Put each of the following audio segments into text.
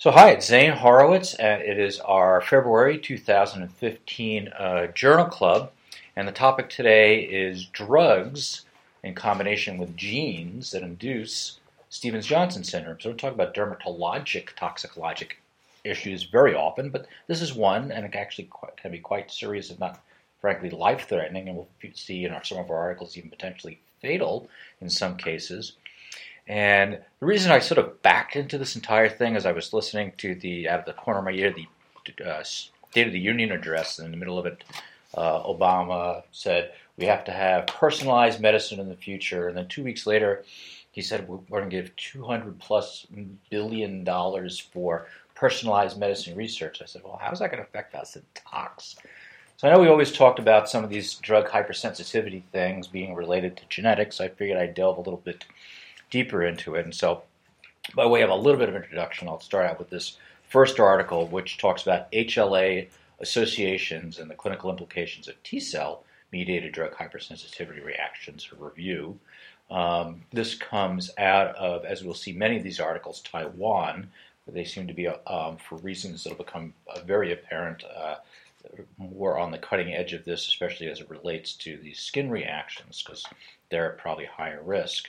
So, hi, it's Zane Horowitz, and it is our February 2015 uh, Journal Club. And the topic today is drugs in combination with genes that induce Stevens Johnson syndrome. So, we talk about dermatologic toxicologic issues very often, but this is one, and it actually quite, can be quite serious, if not frankly life threatening. And we'll see in our, some of our articles even potentially fatal in some cases. And the reason I sort of backed into this entire thing is I was listening to the out of the corner of my ear the uh, State of the Union address, and in the middle of it, uh, Obama said we have to have personalized medicine in the future, and then two weeks later, he said we're going to give 200 plus billion dollars for personalized medicine research. I said, well, how's that going to affect us in tox? So I know we always talked about some of these drug hypersensitivity things being related to genetics. I figured I'd delve a little bit deeper into it. And so, by way of a little bit of introduction, I'll start out with this first article, which talks about HLA associations and the clinical implications of T cell mediated drug hypersensitivity reactions for review. Um, this comes out of, as we'll see, many of these articles, Taiwan, they seem to be, um, for reasons that will become uh, very apparent, uh, more on the cutting edge of this, especially as it relates to these skin reactions, because they're at probably higher risk.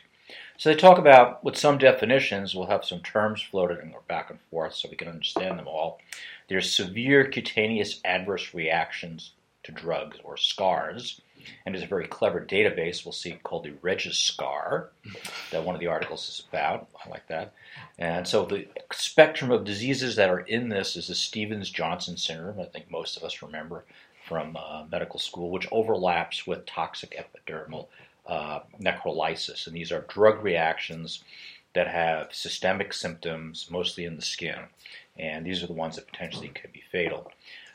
So they talk about, with some definitions, we'll have some terms floating back and forth so we can understand them all. There's severe cutaneous adverse reactions to drugs or SCARs. And there's a very clever database we'll see called the REGISCAR that one of the articles is about. I like that. And so the spectrum of diseases that are in this is the Stevens Johnson syndrome. I think most of us remember from uh, medical school, which overlaps with toxic epidermal uh, necrolysis. And these are drug reactions that have systemic symptoms, mostly in the skin. And these are the ones that potentially could be fatal.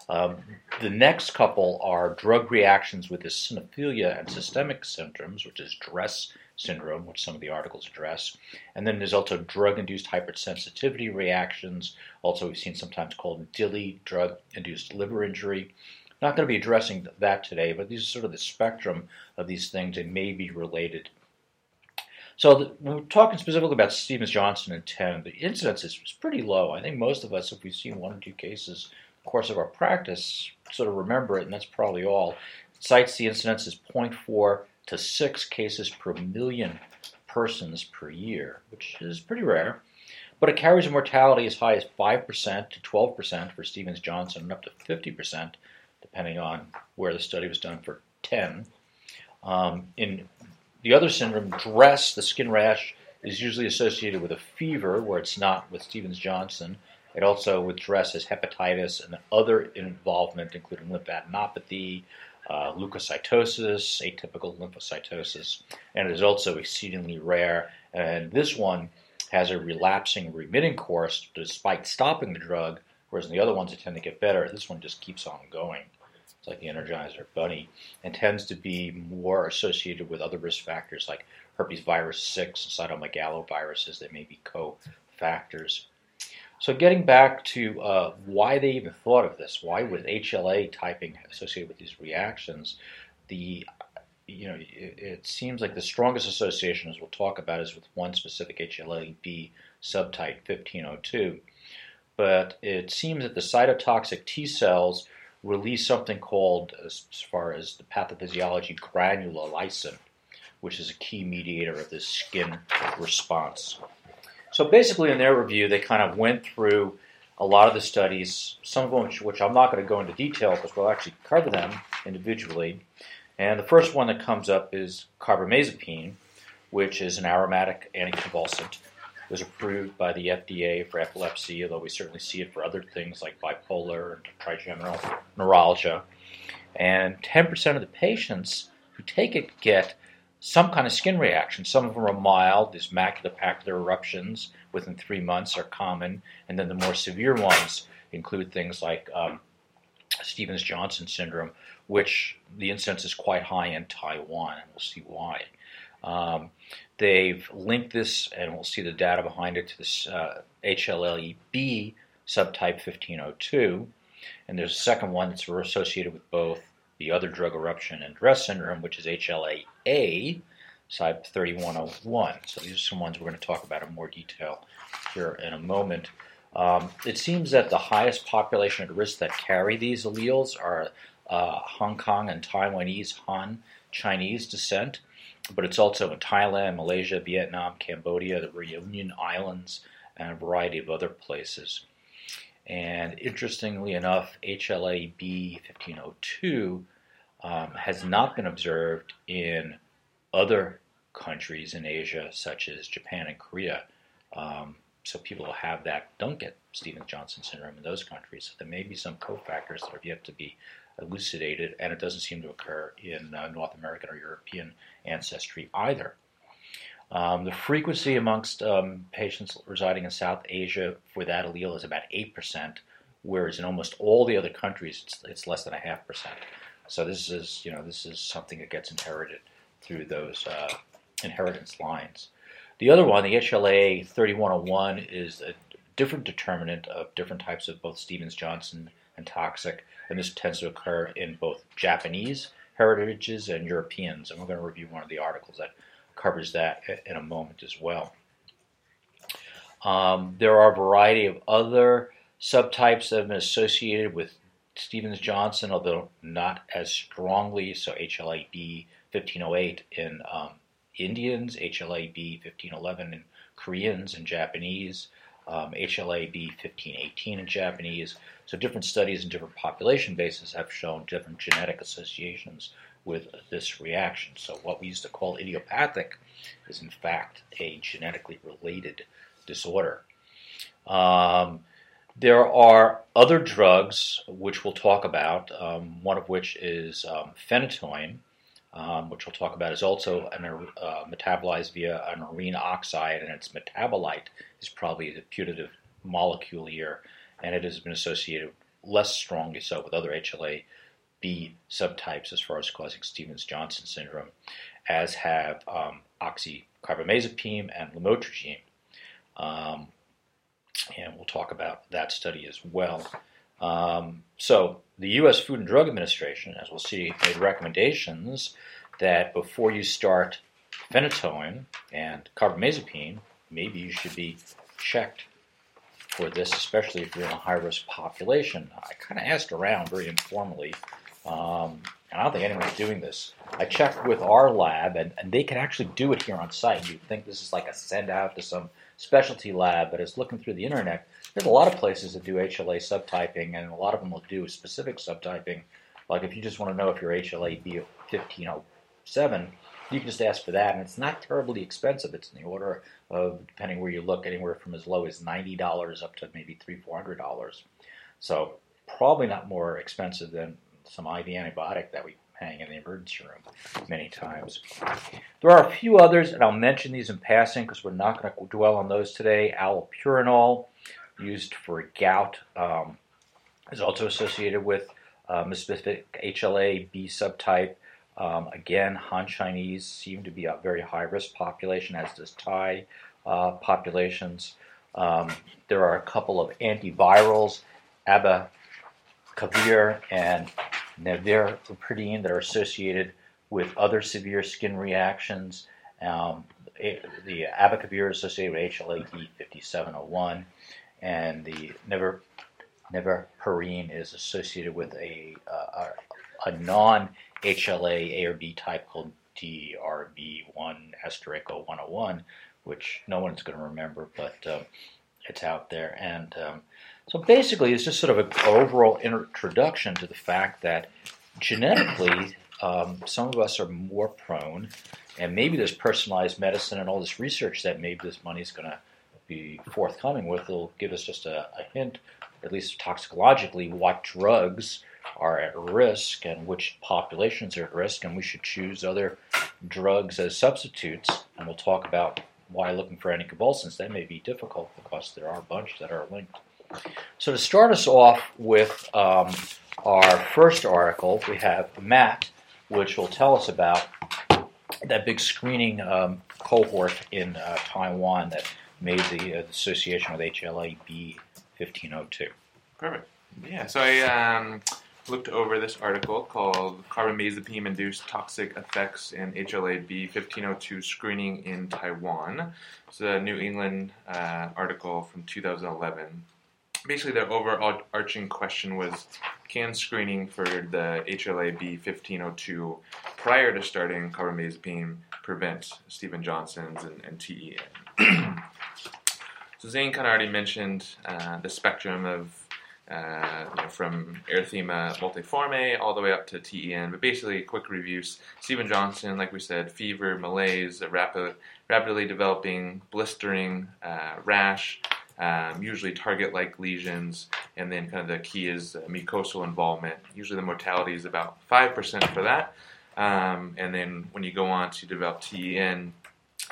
Um, the next couple are drug reactions with eosinophilia and systemic symptoms, which is DRESS syndrome, which some of the articles address. And then there's also drug induced hypersensitivity reactions, also we've seen sometimes called DILI, drug induced liver injury. Not going to be addressing that today, but these are sort of the spectrum of these things that may be related. So the, when we're talking specifically about Stevens Johnson and 10, the incidence is, is pretty low. I think most of us, if we've seen one or two cases in the course of our practice, sort of remember it, and that's probably all. It cites the incidence is 0.4 to 6 cases per million persons per year, which is pretty rare. But it carries a mortality as high as 5% to 12% for Stevens Johnson and up to 50% depending on where the study was done for 10. Um, in the other syndrome, DRESS, the skin rash, is usually associated with a fever, where it's not with Stevens Johnson. It also, with DRESS, has hepatitis and other involvement, including lymphadenopathy, uh, leukocytosis, atypical lymphocytosis, and it is also exceedingly rare. And this one has a relapsing remitting course despite stopping the drug, whereas in the other ones it tend to get better. This one just keeps on going. It's like the Energizer Bunny, and tends to be more associated with other risk factors like herpes virus 6 and cytomegaloviruses that may be cofactors. So, getting back to uh, why they even thought of this, why would HLA typing associated with these reactions? The you know, it, it, seems like the strongest association, as we'll talk about, is with one specific HLA-B subtype 1502. But it seems that the cytotoxic T cells release something called, as far as the pathophysiology, granulolysin, which is a key mediator of this skin response. So basically, in their review, they kind of went through a lot of the studies, some of which, which I'm not going to go into detail because we'll actually cover them individually. And the first one that comes up is carbamazepine, which is an aromatic anticonvulsant was approved by the FDA for epilepsy, although we certainly see it for other things like bipolar and trigeminal neuralgia. And 10% of the patients who take it get some kind of skin reaction. Some of them are mild, these maculopapular eruptions within three months are common, and then the more severe ones include things like um, Stevens Johnson syndrome, which the incidence is quite high in Taiwan, and we'll see why. Um, they've linked this, and we'll see the data behind it, to this uh, HLA-B subtype 1502. And there's a second one that's associated with both the other drug eruption and DRESS syndrome, which is HLA-A, type 3101. So these are some ones we're going to talk about in more detail here in a moment. Um, it seems that the highest population at risk that carry these alleles are uh, Hong Kong and Taiwanese Han Chinese descent, but it's also in Thailand, Malaysia, Vietnam, Cambodia, the Reunion Islands, and a variety of other places. And interestingly enough, HLA-B 1502 um, has not been observed in other countries in Asia, such as Japan and Korea. Um, so people who have that don't get Stevens-Johnson syndrome in those countries. So there may be some cofactors that have yet to be elucidated, and it doesn't seem to occur in uh, North American or European ancestry either. Um, the frequency amongst um, patients residing in South Asia for that allele is about 8%, whereas in almost all the other countries it's, it's less than a half percent. So this is, you know, this is something that gets inherited through those uh, inheritance lines. The other one, the HLA 3101, is a different determinant of different types of both Stevens-Johnson and toxic, and this tends to occur in both Japanese heritages and Europeans, and we're going to review one of the articles that covers that in a moment as well. Um, there are a variety of other subtypes that have been associated with Stevens-Johnson, although not as strongly, so HLA-B 1508 in um, Indians, HLA-B 1511 in Koreans and Japanese, um, HLA-B 1518 in Japanese. So different studies and different population bases have shown different genetic associations with this reaction. So what we used to call idiopathic is in fact a genetically related disorder. Um, there are other drugs which we'll talk about, um, one of which is um, phenytoin, um, which we'll talk about, is also an, uh, metabolized via an arene oxide, and its metabolite is probably the putative molecule here, and it has been associated less strongly so with other HLA B subtypes as far as causing Stevens-Johnson syndrome, as have um, oxycarbamazepine and lamotrigine. Um, and we'll talk about that study as well. Um, so the U.S. Food and Drug Administration, as we'll see, made recommendations that before you start phenytoin and carbamazepine, maybe you should be checked for this, especially if you're in a high-risk population. I kind of asked around very informally um, and I don't think anyone's doing this. I checked with our lab, and, and they can actually do it here on site. You'd think this is like a send out to some specialty lab, but as looking through the internet, there's a lot of places that do HLA subtyping, and a lot of them will do specific subtyping. Like if you just want to know if your HLA B 1507, you can just ask for that, and it's not terribly expensive. It's in the order of, depending where you look, anywhere from as low as $90 up to maybe three, $400. So probably not more expensive than some IV antibiotic that we hang in the emergency room many times. There are a few others, and I'll mention these in passing because we're not going to dwell on those today. Allopurinol, used for gout, um, is also associated with um, a specific HLA B subtype. Um, again, Han Chinese seem to be a very high risk population, as does Thai uh, populations. Um, there are a couple of antivirals, abacavir and nevirapine that are associated with other severe skin reactions. Um, the abacavir is associated with HLA-D 5701, and the never nevirapine is associated with a, uh, a, a non-HLA A or B type called DRB1 asterisk 101, which no one's going to remember, but um, it's out there. And um, so basically, it's just sort of an overall introduction to the fact that genetically, um, some of us are more prone, and maybe there's personalized medicine and all this research that maybe this money is going to be forthcoming with will give us just a, a hint, at least toxicologically, what drugs are at risk and which populations are at risk, and we should choose other drugs as substitutes. And we'll talk about why looking for anticonvulsants that may be difficult because there are a bunch that are linked. So to start us off with um, our first article, we have Matt, which will tell us about that big screening um, cohort in uh, Taiwan that made the uh, association with HLA-B 1502. Perfect. Yeah, so I um, looked over this article called Carbamazepine Induced Toxic Effects in HLA-B 1502 Screening in Taiwan. It's a New England uh, article from 2011 basically their overarching question was can screening for the HLA-B 1502 prior to starting carbamazepine prevent Steven Johnson's and, and TEN? so Zane kind of already mentioned uh, the spectrum of uh, you know, from erythema multiforme all the way up to TEN. But basically, quick reviews. Steven Johnson, like we said, fever, malaise, rapid, rapidly developing blistering uh, rash, um, usually target-like lesions, and then kind of the key is mucosal involvement. Usually, the mortality is about five percent for that. Um, and then when you go on to develop TEN,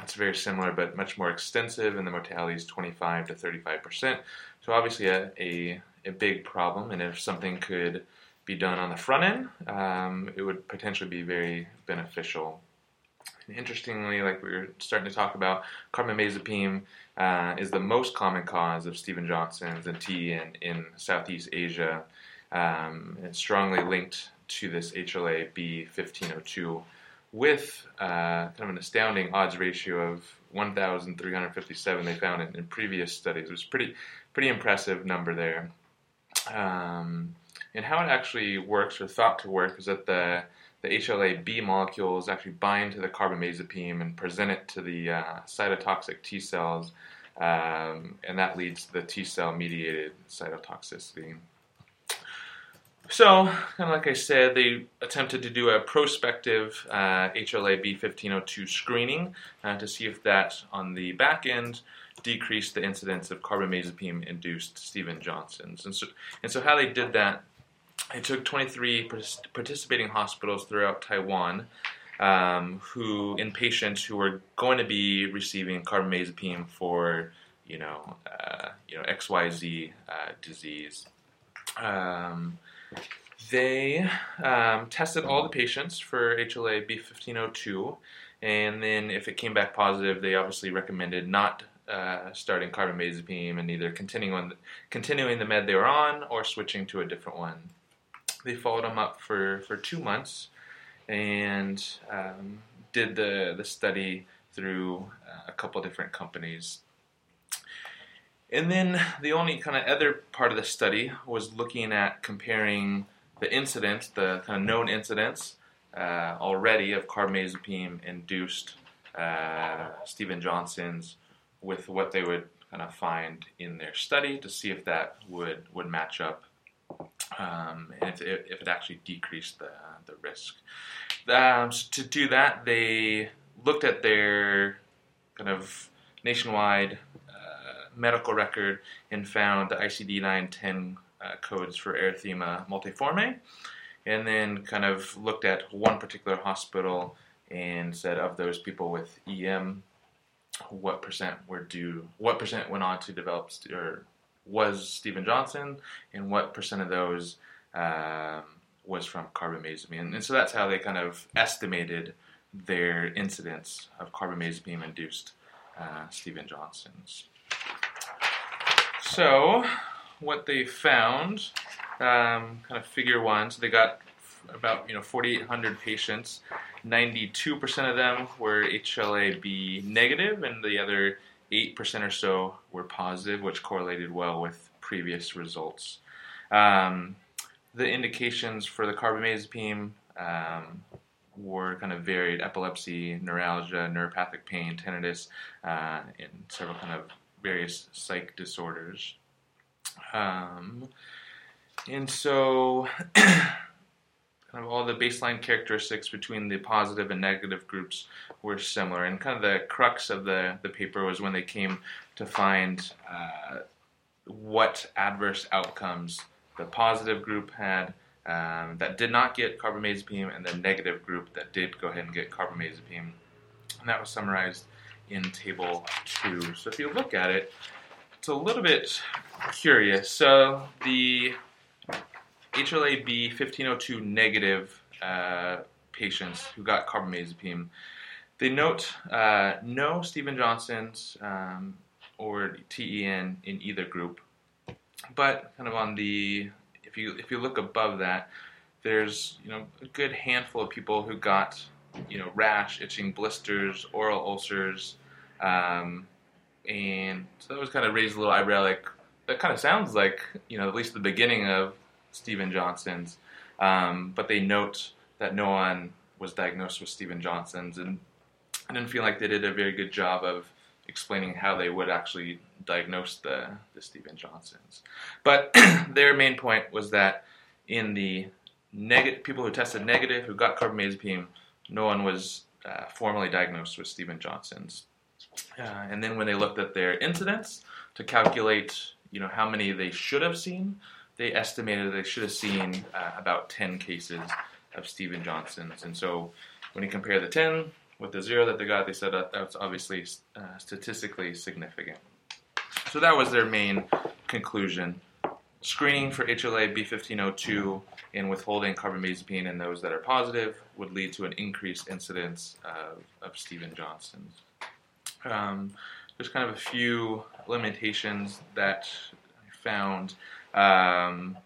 it's very similar but much more extensive, and the mortality is 25 to 35 percent. So obviously, a, a a big problem, and if something could be done on the front end, um, it would potentially be very beneficial. And interestingly, like we were starting to talk about, carbamazepine uh, is the most common cause of Steven Johnson's and T in Southeast Asia. Um, it's strongly linked to this HLA-B 1502 with uh, kind of an astounding odds ratio of 1,357 they found in, in previous studies. It was pretty pretty impressive number there. Um, and how it actually works, or thought to work, is that the the HLA-B molecules actually bind to the carbamazepine and present it to the uh, cytotoxic T cells, um, and that leads to the T cell mediated cytotoxicity. So, kind of like I said, they attempted to do a prospective uh, HLA-B 1502 screening uh, to see if that on the back end decreased the incidence of carbamazepine induced Steven Johnson's. And so, and so, how they did that, they took 23 participating hospitals throughout Taiwan. Um, who in patients who were going to be receiving carbamazepine for you know uh, you know XYZ uh, disease. Um, they um, tested all the patients for HLA B1502, and then if it came back positive, they obviously recommended not uh, starting carbamazepine and either continuing on continuing the med they were on or switching to a different one. They followed them up for, for two months and um, did the, the study through uh, a couple different companies. And then the only kind of other part of the study was looking at comparing the incidence, the kind of known incidence uh, already of carbamazepine induced uh, Steven Johnson's with what they would kind of find in their study to see if that would, would match up um, and if, if, it actually decreased the, the risk. Um, so to do that, they looked at their kind of nationwide medical record and found the ICD 910 uh, codes for erythema multiforme, and then kind of looked at one particular hospital and said of those people with EM what percent were due, what percent went on to develop or was Steven Johnson, and what percent of those um, was from carbamazepine. And so that's how they kind of estimated their incidence of carbamazepine induced uh, Steven Johnson's. So, what they found, um, kind of figure one, so they got about you know 4,800 patients 92% of them were HLA-B negative, and the other 8% or so were positive, which correlated well with previous results. Um, the indications for the carbamazepine um, were kind of varied epilepsy, neuralgia, neuropathic pain, tinnitus, uh, and several kind of various psych disorders. Um, and so kind of all the baseline characteristics between the positive and negative groups were similar. And kind of the crux of the, the paper was when they came to find uh, what adverse outcomes the positive group had um, that did not get carbamazepine and the negative group that did go ahead and get carbamazepine. And that was summarized in table two. So if you look at it, it's a little bit curious. So the HLA-B 1502 negative uh, patients who got carbamazepine, they note uh, no Steven Johnson's um, or TEN in either group, but kind of on the if you if you look above that, there's you know a good handful of people who got you know rash, itching, blisters, oral ulcers, um, and so that was kind of raised a little eyebrow like that kind of sounds like you know at least the beginning of Stephen Johnson's, um, but they note that no one was diagnosed with Stephen Johnson's, and I didn't feel like they did a very good job of explaining how they would actually diagnose the, the Stephen Johnsons. But their main point was that in the negative people who tested negative, who got carbamazepine, no one was uh, formally diagnosed with Stephen Johnson's. Uh, and then when they looked at their incidence to calculate, you know, how many they should have seen, they estimated they should have seen uh, about 10 cases of Stephen Johnson's. And so when you compare the 10 with the zero that they got, they said that that's obviously uh, statistically significant. So that was their main conclusion. Screening for HLA B1502 and withholding carbamazepine in those that are positive would lead to an increased incidence of, of Stephen Johnson's. Um, there's kind of a few limitations that I found. Um,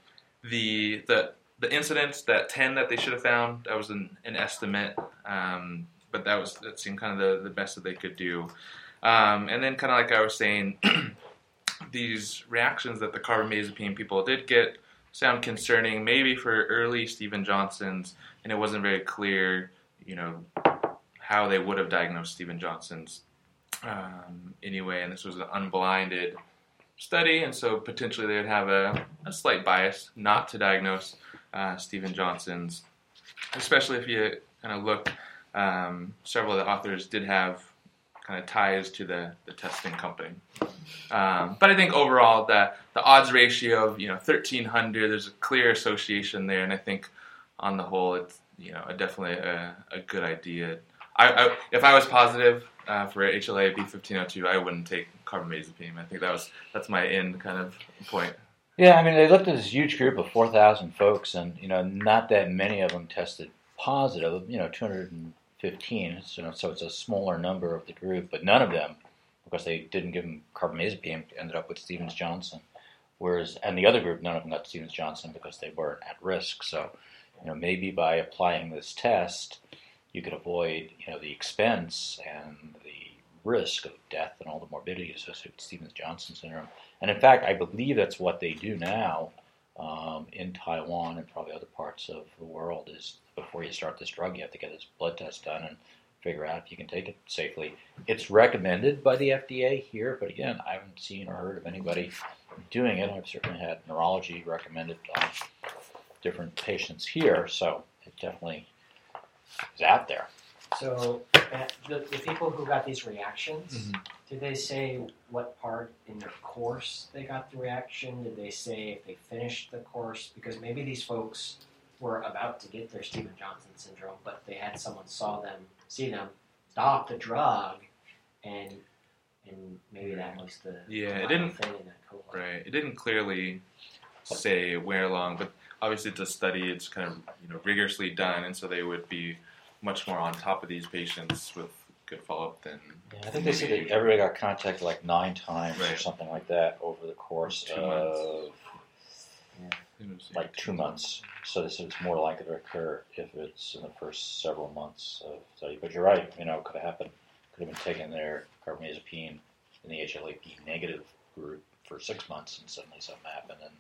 the the the incidents that 10 that they should have found that was an, an estimate. Um, but that was that seemed kind of the, the best that they could do. Um, and then kind of like i was saying these reactions that the carbamazepine people did get sound concerning maybe for early stephen johnson's and it wasn't very clear you know how they would have diagnosed stephen johnson's um, anyway and this was an unblinded study and so potentially they would have a, a slight bias not to diagnose uh, Stephen Johnson's, especially if you kind of look. Um, several of the authors did have kind of ties to the, the testing company. Um, but I think overall the the odds ratio of you know 1300, there's a clear association there, and I think on the whole it's you know definitely a, a good idea. I, I, if I was positive uh, for HLA B1502, I wouldn't take carbamazepine. I think that was that's my end kind of point. Yeah, I mean, they looked at this huge group of 4,000 folks, and, you know, not that many of them tested positive, you know, 215, so, so it's a smaller number of the group, but none of them, because they didn't give them carbamazepine, ended up with Stevens Johnson. Whereas, and the other group, none of them got Stevens Johnson because they weren't at risk. So, you know, maybe by applying this test, you could avoid, you know, the expense and the risk of death and all the morbidity associated with Stevens Johnson syndrome. And in fact, I believe that's what they do now um, in Taiwan and probably other parts of the world. Is before you start this drug, you have to get this blood test done and figure out if you can take it safely. It's recommended by the FDA here, but again, I haven't seen or heard of anybody doing it. I've certainly had neurology recommended on different patients here, so it definitely is out there. So uh, the, the people who got these reactions, Mhm. did they say what part in their course they got the reaction? Did they say if they finished the course? Because maybe these folks were about to get their Stephen Johnson syndrome, but they had someone saw them, see them, stop the drug, and and maybe that was the Yeah, the it didn't- thing in that cohort. Right. It didn't clearly say where along, but obviously it's a study. It's kind of you know rigorously done, and so they would be much more on top of these patients with good follow up than. Yeah, I think they said that everybody got contacted like nine times or something like that over the course Two of was like two months. So this is more likely to occur if it's in the first several months of study. But you're right, you know, it could have happened. Could have been taking their carbamazepine in the HLA-B negative group for six months, and suddenly something happened, and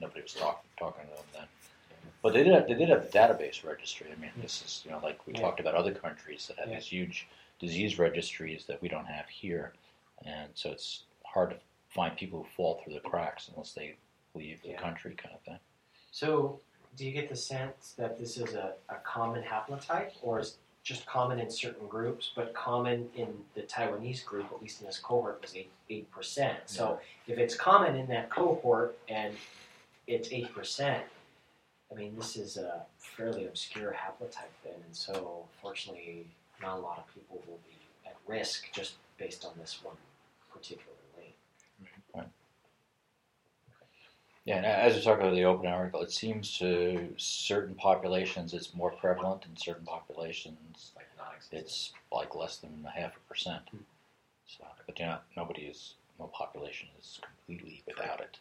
nobody was talking talking to them then. But they did have, they did have a database registry. I mean, this is you know like we Yeah. talked about other countries that have Yeah. these huge disease registries that we don't have here, and so it's hard to find people who fall through the cracks unless they leave the Yeah. country, kind of thing. So, do you get the sense that this is a, a common haplotype, or is just common in certain groups, but common in the Taiwanese group, at least in this cohort, was eight eight percent. So, if it's common in that cohort and it's eight percent, I mean, this is a fairly obscure haplotype then, and so fortunately, not a lot of people will be at risk just based on this one particularly. Yeah, and as we talked about the open article, it seems to certain populations it's more prevalent, in certain populations Like it's like less than a half a percent. Hmm. So, but nobody is, no population is completely without it.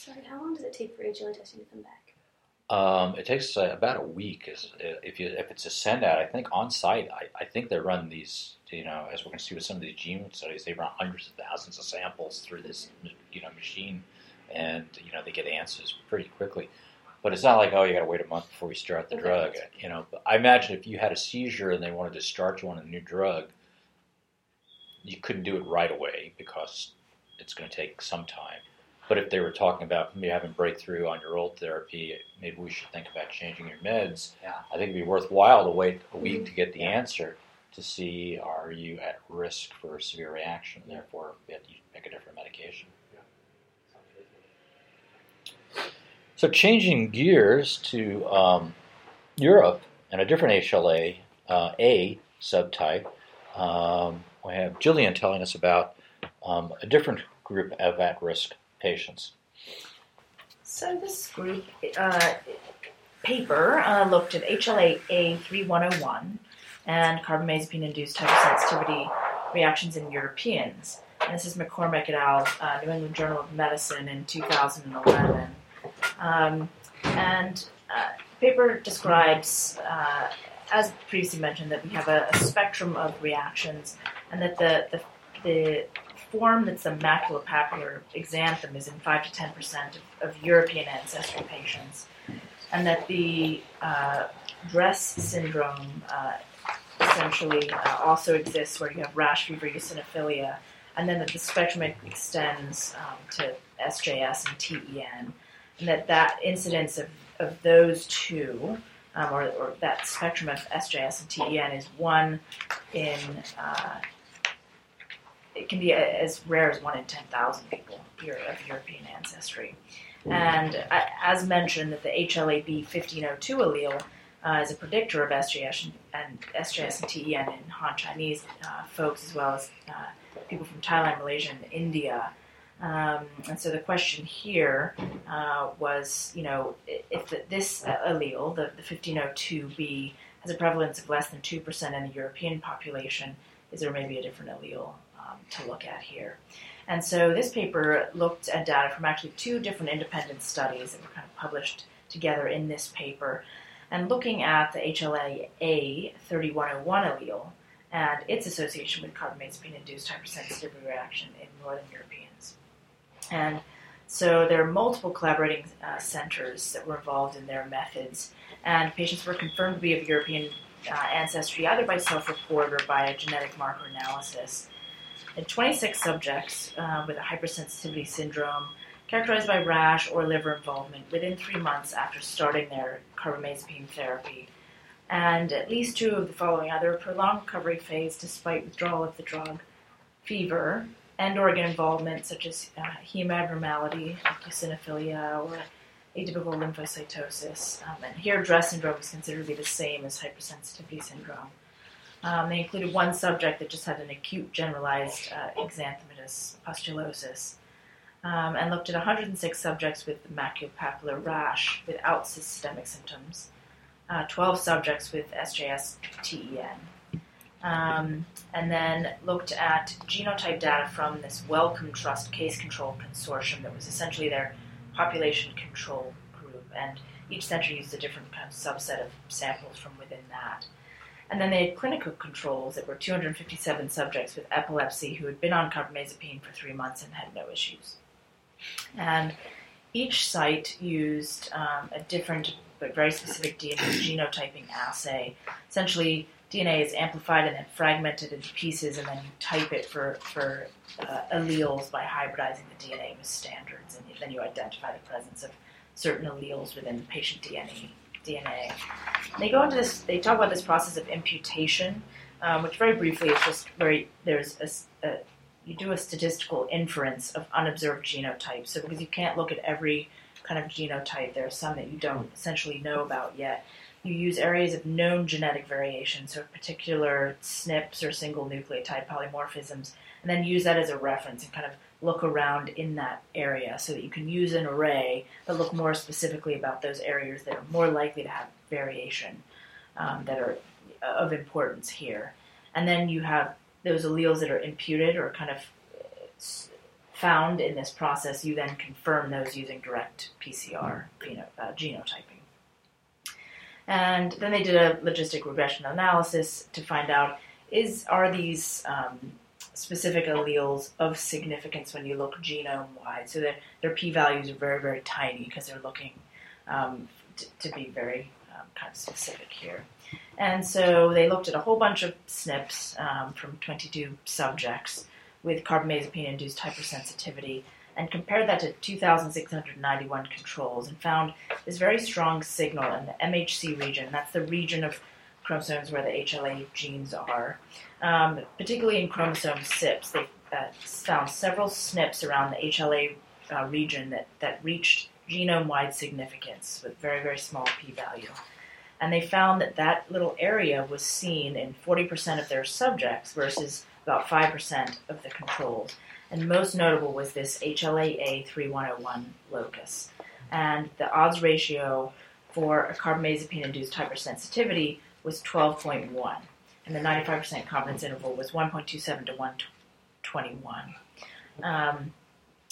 Sorry, how long does it take for HLA testing to come back? Um, it takes uh, about a week. Is if you if it's a send out, I think on site. I, I think they run these you know, as we're going to see with some of these gene studies, they run hundreds of thousands of samples through this, you know, machine, and you know they get answers pretty quickly. But it's not like oh, you got to wait a month before we start the Okay. drug. You know, but I imagine if you had a seizure and they wanted to start you on a new drug, you couldn't do it right away because it's going to take some time. But if they were talking about maybe having breakthrough on your old therapy, maybe we should think about changing your meds. Yeah. I think it'd be worthwhile to wait a week to get the answer to see are you at risk for a severe reaction, and therefore we have to pick a different medication. So changing gears to um, Europe and a different HLA uh, A subtype, um, we have Jillian telling us about um, a different group of at-risk patients. So this group uh, paper uh, looked at HLA-A3101 and carbamazepine-induced hypersensitivity reactions in Europeans. And this is McCormick et al., uh, New England Journal of Medicine in 2011. Um, and uh, the paper describes, uh, as previously mentioned, that we have a, a spectrum of reactions, and that the, the, the form that's the maculopapular exanthem is in 5 to 10 percent of, of European ancestry patients, and that the uh, dress syndrome uh, essentially uh, also exists where you have rash fever, eosinophilia, and then that the spectrum extends um, to SJS and TEN, and that that incidence of, of those two, um, or, or that spectrum of SJS and TEN, is one in uh, it can be a- as rare as one in 10,000 people Euro- of European ancestry. And uh, as mentioned, that the HLA-B 1502 allele uh, is a predictor of SJS and, and SJS and TEN in Han Chinese uh, folks, as well as uh, people from Thailand, Malaysia, and India. Um, and so the question here uh, was, you know, if the, this allele, the, the 1502B, has a prevalence of less than 2% in the European population, is there maybe a different allele um, to look at here? And so this paper looked at data from actually two different independent studies that were kind of published together in this paper, and looking at the HLA-A 3101 allele and its association with carbamazepine-induced hypersensitivity reaction in Northern Europeans. And so there are multiple collaborating uh, centers that were involved in their methods, and patients were confirmed to be of European uh, ancestry either by self-report or by a genetic marker analysis. And 26 subjects uh, with a hypersensitivity syndrome characterized by rash or liver involvement within three months after starting their carbamazepine therapy. And at least two of the following either a prolonged recovery phase despite withdrawal of the drug, fever, and organ involvement such as uh, heme abnormality, eosinophilia, or atypical lymphocytosis. Um, and here, dress syndrome is considered to be the same as hypersensitivity syndrome. Um, they included one subject that just had an acute generalized uh, pustulosis, um, and looked at 106 subjects with maculopapular rash without systemic symptoms, uh, 12 subjects with SJS TEN, um, and then looked at genotype data from this Wellcome Trust Case Control Consortium that was essentially their population control group, and each center used a different kind of subset of samples from within that. And then they had clinical controls that were 257 subjects with epilepsy who had been on carbamazepine for three months and had no issues. And each site used um, a different but very specific DNA genotyping assay. Essentially, DNA is amplified and then fragmented into pieces, and then you type it for, for uh, alleles by hybridizing the DNA with standards, and then you identify the presence of certain alleles within the patient DNA. DNA. They go into this. They talk about this process of imputation, um, which very briefly is just where there's a, you do a statistical inference of unobserved genotypes. So because you can't look at every kind of genotype, there are some that you don't essentially know about yet. You use areas of known genetic variation, so particular SNPs or single nucleotide polymorphisms, and then use that as a reference and kind of look around in that area so that you can use an array but look more specifically about those areas that are more likely to have variation um, that are of importance here. And then you have those alleles that are imputed or kind of uh, found in this process. You then confirm those using direct PCR pheno- uh, genotyping. And then they did a logistic regression analysis to find out is are these um, specific alleles of significance when you look genome wide? So their their p values are very very tiny because they're looking um, to be very um, kind of specific here. And so they looked at a whole bunch of SNPs um, from 22 subjects with carbamazepine-induced hypersensitivity and compared that to 2,691 controls and found this very strong signal in the MHC region. That's the region of chromosomes where the HLA genes are. Um, particularly in chromosome SIPs, they uh, found several SNPs around the HLA uh, region that, that reached genome-wide significance with very, very small p-value. And they found that that little area was seen in 40% of their subjects versus about 5% of the controls. And most notable was this HLA-A 3101 locus. And the odds ratio for a carbamazepine-induced hypersensitivity was 12.1. And the 95% confidence interval was 1.27 to 121. Um,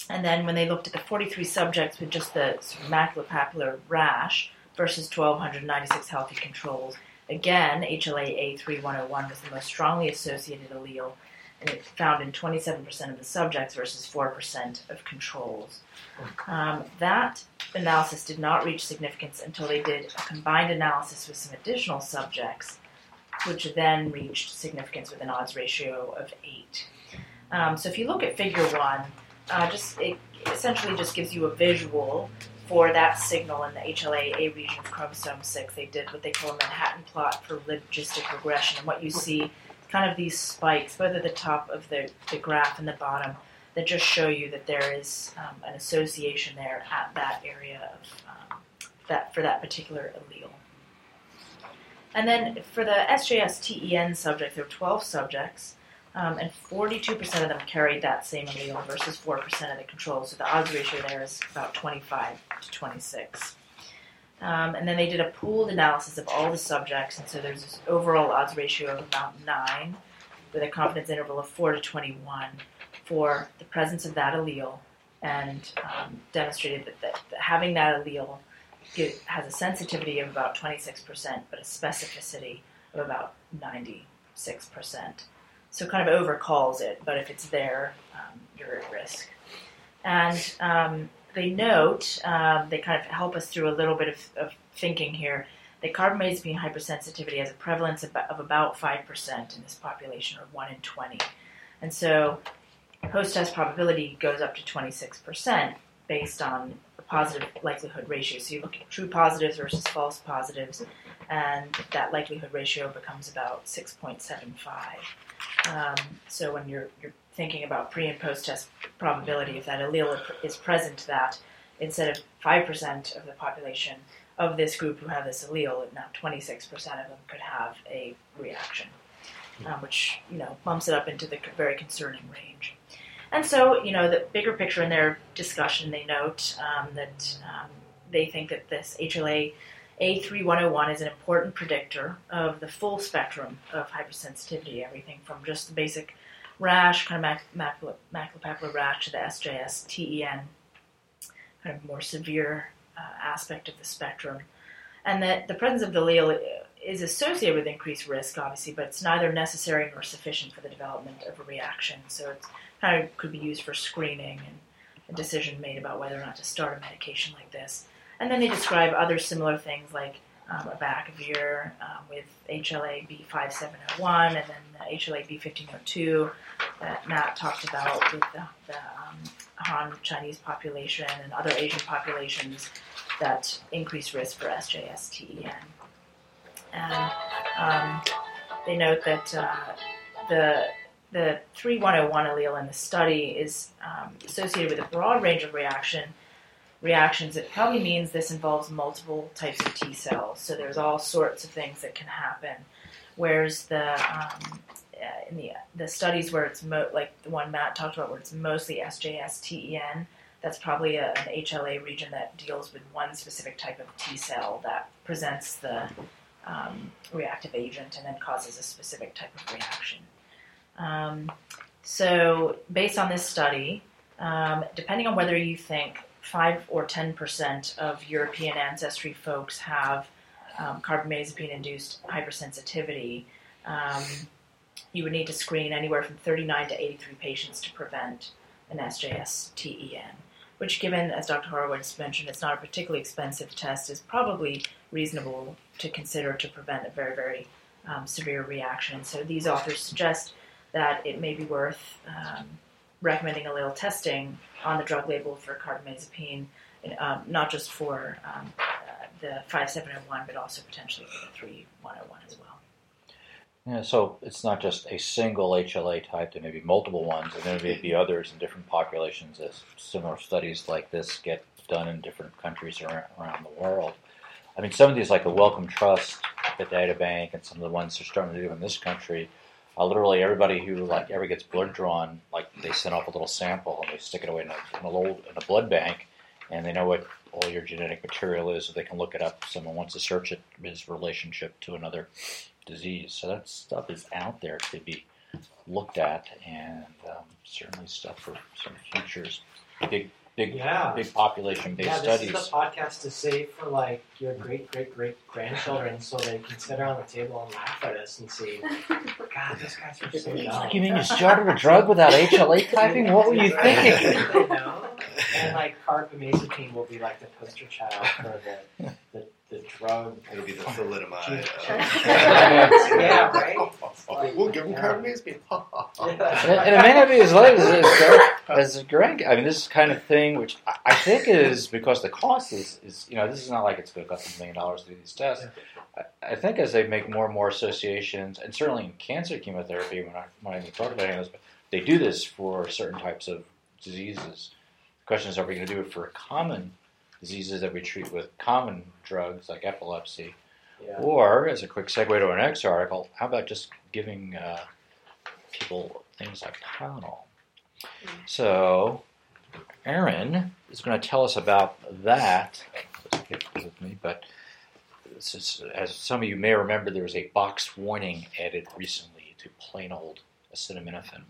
and then when they looked at the 43 subjects with just the maculopapular rash versus 1,296 healthy controls, again, HLA A3101 was the most strongly associated allele, and it found in 27% of the subjects versus 4% of controls. Um, that analysis did not reach significance until they did a combined analysis with some additional subjects, which then reached significance with an odds ratio of 8. Um, so if you look at figure 1, uh, just it essentially just gives you a visual for that signal in the HLA-A region of chromosome 6. They did what they call a Manhattan plot for logistic regression. And what you see kind of these spikes, both at the top of the, the graph and the bottom, that just show you that there is um, an association there at that area of um, that for that particular allele. And then for the SJS-TEN subject, there were 12 subjects. Um, and 42% of them carried that same allele versus 4% of the control. So the odds ratio there is about 25 to 26. Um, and then they did a pooled analysis of all the subjects, and so there's this overall odds ratio of about 9 with a confidence interval of 4 to 21 for the presence of that allele, and um, demonstrated that, that, that having that allele give, has a sensitivity of about 26%, but a specificity of about 96% so kind of overcalls it, but if it's there, um, you're at risk. And um, they note, um, they kind of help us through a little bit of, of thinking here, that carbamazepine hypersensitivity has a prevalence of, of about 5% in this population, or 1 in 20. And so post-test probability goes up to 26% based on the positive likelihood ratio. So you look at true positives versus false positives, and that likelihood ratio becomes about 6.75. Um, so when you're, you're thinking about pre and post test probability, if that allele is present, that instead of 5% of the population of this group who have this allele, now 26% of them could have a reaction, um, which you know bumps it up into the very concerning range. And so, you know, the bigger picture in their discussion, they note um, that um, they think that this HLA a3101 is an important predictor of the full spectrum of hypersensitivity, everything from just the basic rash, kind of macul- maculopapular rash, to the SJS, TEN, kind of more severe uh, aspect of the spectrum. And that the presence of the allele is associated with increased risk, obviously, but it's neither necessary nor sufficient for the development of a reaction. So it kind of could be used for screening and a decision made about whether or not to start a medication like this. And then they describe other similar things like um, abacavir um, with HLA B5701 and then the HLA B1502 that Matt talked about with the, the um, Han Chinese population and other Asian populations that increase risk for SJS-TEN. And um, they note that uh, the the 3101 allele in the study is um, associated with a broad range of reaction reactions, it probably means this involves multiple types of T cells. So there's all sorts of things that can happen. Whereas the um, uh, in the the studies where it's mo- like the one Matt talked about, where it's mostly SJS TEN, that's probably a, an HLA region that deals with one specific type of T cell that presents the um, reactive agent and then causes a specific type of reaction. Um, so, based on this study, um, depending on whether you think 5 or 10% of European ancestry folks have um, carbamazepine induced hypersensitivity. Um, you would need to screen anywhere from 39 to 83 patients to prevent an SJS TEN, which, given, as Dr. Horowitz mentioned, it's not a particularly expensive test, is probably reasonable to consider to prevent a very, very um, severe reaction. So these authors suggest that it may be worth um, recommending allele testing on the drug label for carbamazepine, um, not just for um, uh, the 5701, but also potentially for the 3101 as well. Yeah, so it's not just a single HLA type, there may be multiple ones, and there may be others in different populations as similar studies like this get done in different countries around, around the world. I mean, some of these, like the Wellcome Trust, the Data Bank, and some of the ones they're starting to do in this country, uh, literally everybody who like ever gets blood drawn, like they send off a little sample and they stick it away in a, in a, old, in a blood bank, and they know what all your genetic material is, so they can look it up. If someone wants to search it, its relationship to another disease. So that stuff is out there to be looked at, and um, certainly stuff for some futures big, big, Yeah. big population-based yeah, this is the podcast to save for like your great great great grandchildren, so they can sit around the table and laugh at us and say, "God, those guys are so dumb." You mean you started a drug without HLA typing? What were you thinking? Know. And like carbamazepine will be like the poster child for the the, the drug. It'll be the thalidomide. Yeah, right? Like, we'll give him carbamazepine. and, and it may not be as late as, as, as Greg. I mean, this is kind of thing which I- I think is because the cost is, is you know, this is not like it's going to cost a million dollars to do these tests. I, I think as they make more and more associations, and certainly in cancer chemotherapy, when I when I even talk about it, they do this for certain types of diseases. The question is, are we going to do it for a common diseases that we treat with common drugs like epilepsy? Yeah. Or, as a quick segue to our next article, how about just giving uh, people things like Tylenol? So, Aaron is going to tell us about that. With me, but is, as some of you may remember, there was a box warning added recently to plain old acetaminophen.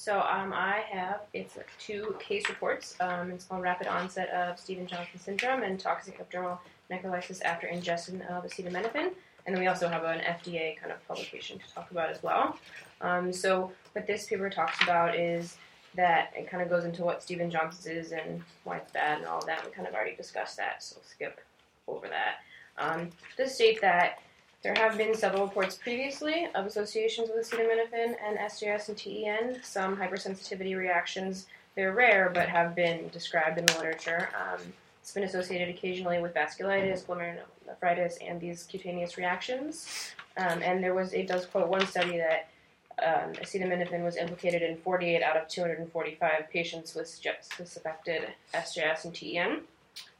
So um, I have it's two case reports. Um, it's called rapid onset of Steven Johnson syndrome and toxic epidermal necrolysis after ingestion of acetaminophen. And then we also have an FDA kind of publication to talk about as well. Um, so what this paper talks about is that it kind of goes into what Steven Johnson's is and why it's bad and all that. We kind of already discussed that, so skip over that. Um, this states that there have been several reports previously of associations with acetaminophen and SJS and TEN. Some hypersensitivity reactions, they're rare but have been described in the literature. Um, it's been associated occasionally with vasculitis, glomerulonephritis, and these cutaneous reactions. Um, and there was, it does quote one study that um, acetaminophen was implicated in 48 out of 245 patients with suspected SJS and TEN.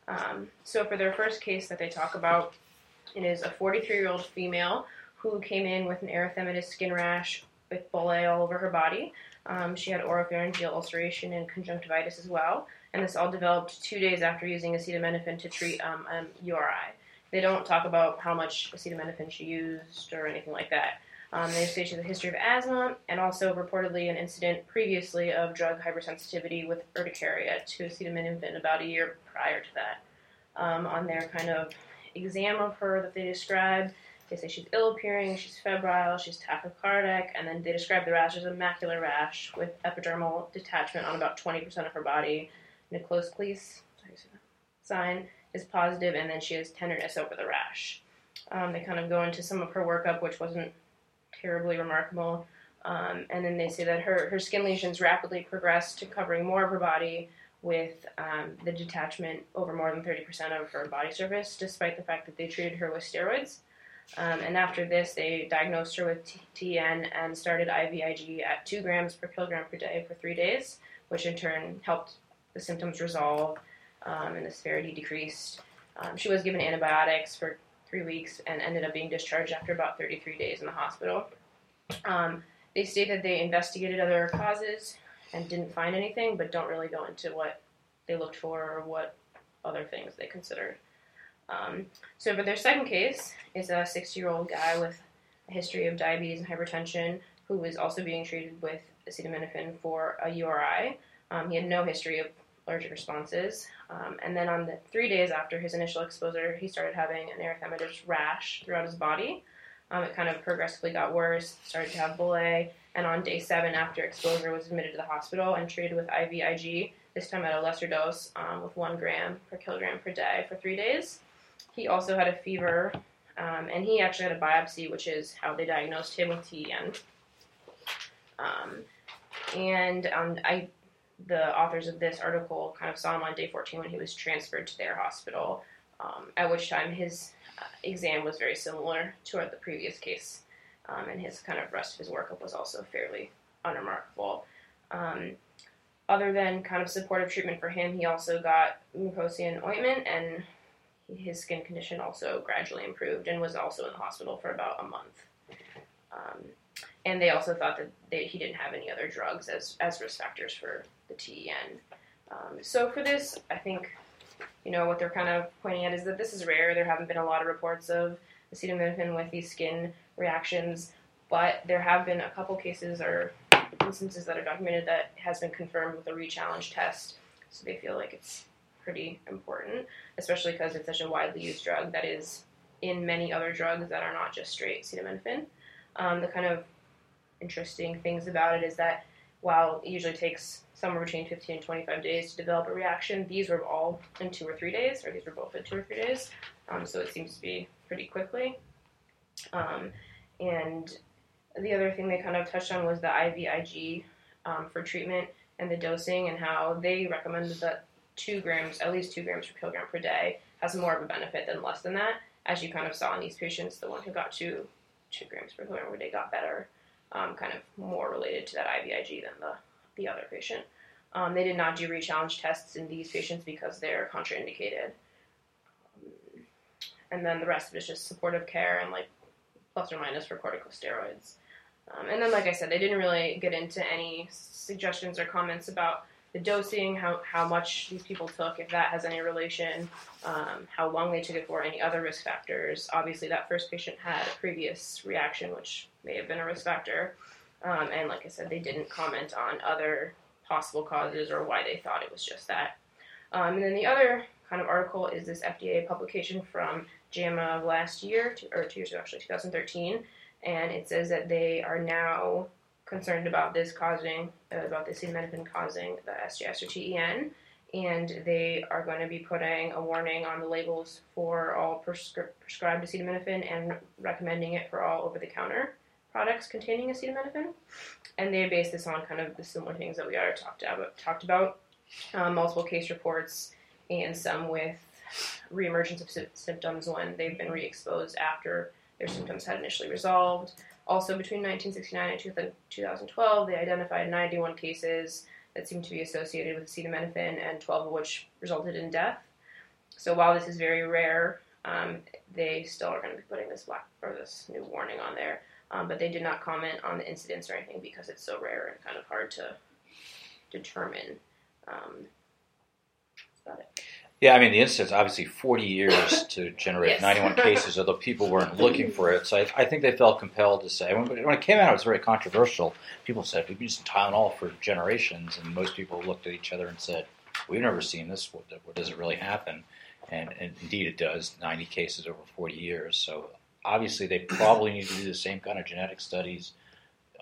Um, so for their first case that they talk about, is a 43 year old female who came in with an erythematous skin rash with bullae all over her body. Um, she had oropharyngeal ulceration and conjunctivitis as well, and this all developed two days after using acetaminophen to treat um, um, URI. They don't talk about how much acetaminophen she used or anything like that. Um, they say she has a history of asthma and also reportedly an incident previously of drug hypersensitivity with urticaria to acetaminophen about a year prior to that. Um, on their kind of exam of her that they describe. They say she's ill appearing, she's febrile, she's tachycardic, and then they describe the rash as a macular rash with epidermal detachment on about 20% of her body. Nicklaus Cleese sign is positive, and then she has tenderness over the rash. Um, they kind of go into some of her workup, which wasn't terribly remarkable. Um, and then they say that her, her skin lesions rapidly progressed to covering more of her body, with um, the detachment over more than 30% of her body surface, despite the fact that they treated her with steroids. Um, and after this, they diagnosed her with TN and started IVIG at 2 grams per kilogram per day for three days, which in turn helped the symptoms resolve um, and the severity decreased. Um, she was given antibiotics for three weeks and ended up being discharged after about 33 days in the hospital. Um, they state that they investigated other causes and didn't find anything, but don't really go into what they looked for or what other things they considered. Um, so but their second case is a 60-year-old guy with a history of diabetes and hypertension who was also being treated with acetaminophen for a URI. Um, he had no history of allergic responses. Um, and then on the three days after his initial exposure, he started having an erythematous rash throughout his body. Um, it kind of progressively got worse, started to have bullae, and on day seven after exposure was admitted to the hospital and treated with IVIG, this time at a lesser dose um, with one gram per kilogram per day for three days. He also had a fever, um, and he actually had a biopsy, which is how they diagnosed him with TEN. Um, and um, I, the authors of this article kind of saw him on day 14 when he was transferred to their hospital, um, at which time his uh, exam was very similar to the previous case, um, and his kind of rest of his workup was also fairly unremarkable. Um, other than kind of supportive treatment for him, he also got mucosian ointment, and his skin condition also gradually improved and was also in the hospital for about a month. Um, and they also thought that they, he didn't have any other drugs as, as risk factors for the TEN. Um, so for this, I think, you know, what they're kind of pointing at is that this is rare. There haven't been a lot of reports of acetaminophen with these skin reactions, but there have been a couple cases or instances that are documented that has been confirmed with a rechallenge test. So they feel like it's pretty important, especially because it's such a widely used drug that is in many other drugs that are not just straight acetaminophen. Um, the kind of interesting things about it is that while it usually takes somewhere between 15 and 25 days to develop a reaction, these were all in two or three days, or these were both in two or three days. Um, so it seems to be pretty quickly. Um, and the other thing they kind of touched on was the IVIG um, for treatment and the dosing, and how they recommended that two grams, at least two grams per kilogram per day, has more of a benefit than less than that. As you kind of saw in these patients, the one who got two two grams per kilogram per day got better, um, kind of more related to that IVIG than the the other patient. Um, they did not do rechallenge tests in these patients because they're contraindicated. Um, and then the rest of it is just supportive care and like plus or minus for corticosteroids. Um, and then, like I said, they didn't really get into any suggestions or comments about the dosing, how, how much these people took, if that has any relation, um, how long they took it for, any other risk factors. Obviously, that first patient had a previous reaction, which may have been a risk factor. Um, and like I said, they didn't comment on other possible causes or why they thought it was just that. Um, and then the other kind of article is this FDA publication from JAMA of last year, or two years ago, actually, 2013 and it says that they are now concerned about this causing, uh, about this acetaminophen causing the SJS or TEN, and they are going to be putting a warning on the labels for all prescri- prescribed acetaminophen and recommending it for all over-the-counter products containing acetaminophen. And they base this on kind of the similar things that we already talked about, talked about um, multiple case reports and some with reemergence of sy- symptoms when they've been re-exposed after their symptoms had initially resolved. Also, between 1969 and 2012, they identified 91 cases that seemed to be associated with acetaminophen, and 12 of which resulted in death. So, while this is very rare, um, they still are going to be putting this black or this new warning on there. Um, but they did not comment on the incidents or anything because it's so rare and kind of hard to determine. Um, that's about it. Yeah, I mean, the incidence obviously 40 years to generate Yes. 91 cases, although people weren't looking for it. So I, I think they felt compelled to say, when, when it came out, it was very controversial. People said, we've been using Tylenol for generations, and most people looked at each other and said, we've never seen this. What, what does it really happen? And, and indeed, it does 90 cases over 40 years. So obviously, they probably need to do the same kind of genetic studies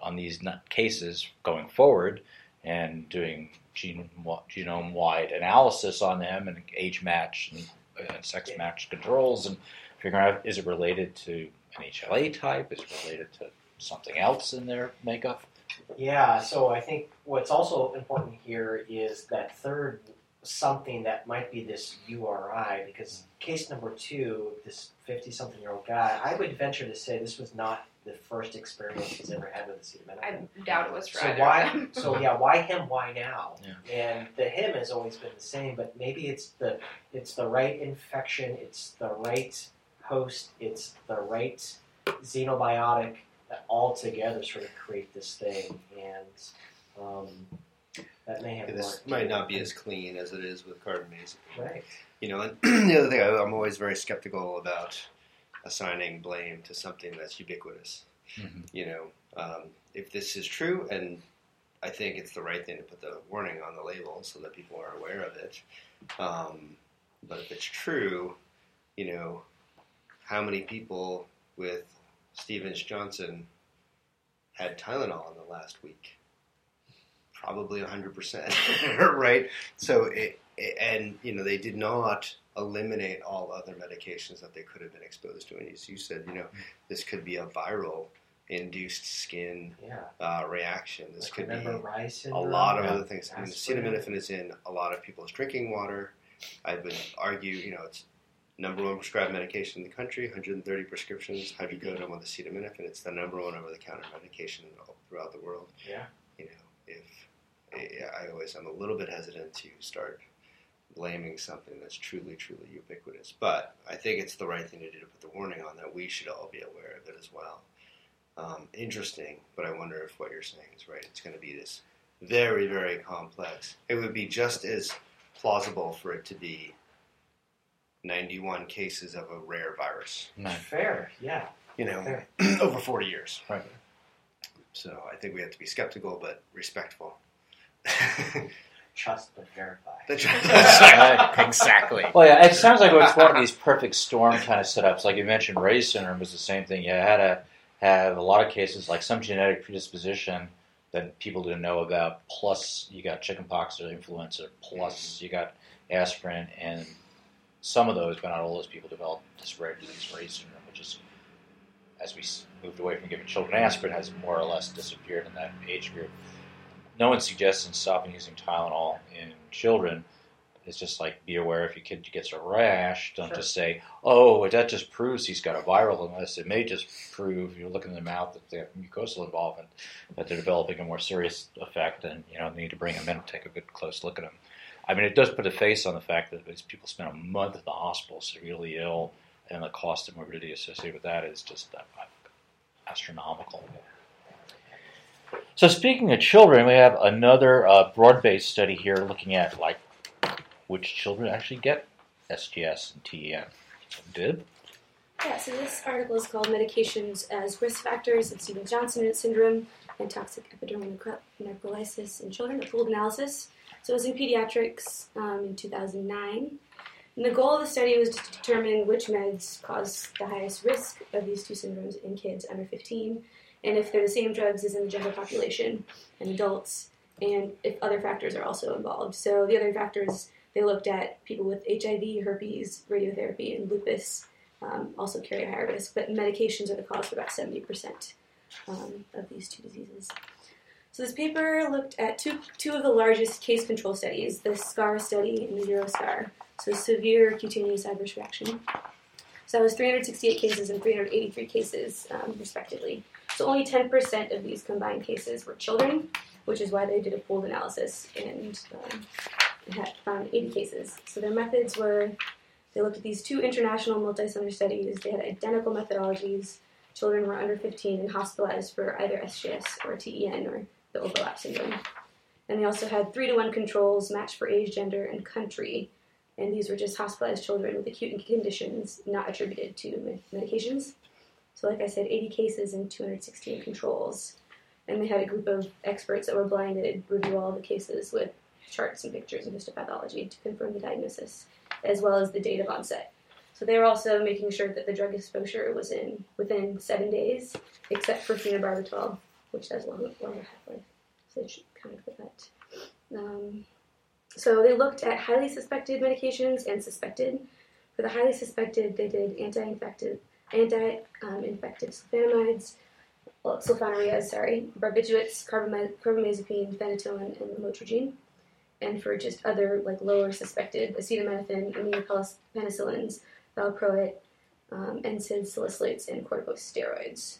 on these cases going forward and doing gene, genome wide analysis on them and age match and uh, sex match controls and figuring out is it related to an HLA type, is it related to something else in their makeup? Yeah, so I think what's also important here is that third something that might be this URI, because case number two, this 50 something year old guy, I would venture to say this was not the first experience he's ever had with acetaminophen. I doubt it was for So either. why? So yeah, why him? Why now? Yeah. And the him has always been the same, but maybe it's the it's the right infection, it's the right host, it's the right xenobiotic that all together sort of create this thing, and um, that may have This worked. might not be as clean as it is with carbamazepine. right. You know, and the other thing, I- I'm always very skeptical about assigning blame to something that's ubiquitous. Mhm. You know, um, if this is true, and I think it's the right thing to put the warning on the label so that people are aware of it. Um, but if it's true, you know, how many people with Stevens Johnson had Tylenol in the last week. Probably 100%, right? So, it, and, you know, they did not eliminate all other medications that they could have been exposed to. And as you said, you know, this could be a viral induced skin Yeah. uh, reaction. This Like, could be a lot of Yeah. other things. I mean, acetaminophen is in a lot of people's drinking water. I would argue, you know, it's number one prescribed medication in the country. 130 prescriptions, hydrocodone with acetaminophen. It's the number one over-the-counter medication throughout the world. Yeah. You know, if I always, I always am a little bit hesitant to start blaming something that's truly, truly ubiquitous. But I think it's the right thing to do to put the warning on that we should all be aware of it as well. Um, interesting, but I wonder if what you're saying is right. It's going to be this very, very complex. It would be just as plausible for it to be 91 cases of a rare virus, No. Fair, yeah. you know, Fair. over 40 years. Right. So I think we have to be skeptical but respectful. Trust but verify. That's Right. exactly. Well, yeah, it sounds like it's one of these perfect storm kind of setups. Like you mentioned, Ray's syndrome was the same thing. You had to have a lot of cases, like some genetic predisposition that people didn't know about. Plus, you got chickenpox or influenza. Plus, mm-hmm. you got aspirin, and some of those, but not all those people, developed this rare disease, Ray's syndrome, which is, as we moved away from giving children aspirin, has more or less disappeared in that age group. No one's suggesting stopping using Tylenol in children. It's just like be aware if your kid gets a rash, don't Sure. just say, "Oh, that just proves he's got a viral illness." It may just prove you're looking in the mouth that they have mucosal involvement, that they're developing a more serious effect, and you know they need to bring them in and take a good close look at them. I mean, it does put a face on the fact that these people spend a month in the hospital severely ill, and the cost of morbidity associated with that is just uh, astronomical. So, speaking of children, we have another uh, broad-based study here looking at like which children actually get SGS and TEN. Did Yeah, so this article is called Medications as Risk Factors of Stevens-Johnson Syndrome and Toxic Epidermal Necrolysis in Children, a pooled analysis. So it was in pediatrics um, in 2009. And the goal of the study was to determine which meds cause the highest risk of these two syndromes in kids under 15, and if they're the same drugs as in the general population and adults, and if other factors are also involved. So the other factors they looked at people with HIV, herpes, radiotherapy, and lupus um, also carry a higher risk, but medications are the cause for about 70% um, of these two diseases. So this paper looked at two, two of the largest case control studies, the SCAR study and the EuroSCAR, so severe cutaneous adverse reaction. So that was 368 cases and 383 cases, um, respectively. So only 10% of these combined cases were children, which is why they did a pooled analysis and um, had found 80 cases. So their methods were they looked at these two international multi-center studies. They had identical methodologies. Children were under 15 and hospitalized for either SGS or TEN or the overlap syndrome. And they also had three to one controls matched for age, gender, and country. And these were just hospitalized children with acute conditions not attributed to med- medications. So, like I said, 80 cases and 216 controls. And they had a group of experts that were blinded review all the cases with charts and pictures and histopathology to confirm the diagnosis, as well as the date of onset. So they were also making sure that the drug exposure was in within seven days, except for phenobarbital, which has longer, longer half-life. So they should count for that. Um, so they looked at highly suspected medications and suspected. For the highly suspected, they did anti-infective, anti-infective sulfonamides, well, sulfonylureas, sorry, barbiturates, carbamazepine, phenytoin, and lamotrigine. And for just other like lower suspected, acetaminophen, immunopenicillins, valproate, um, NSAIDs, salicylates, and corticosteroids.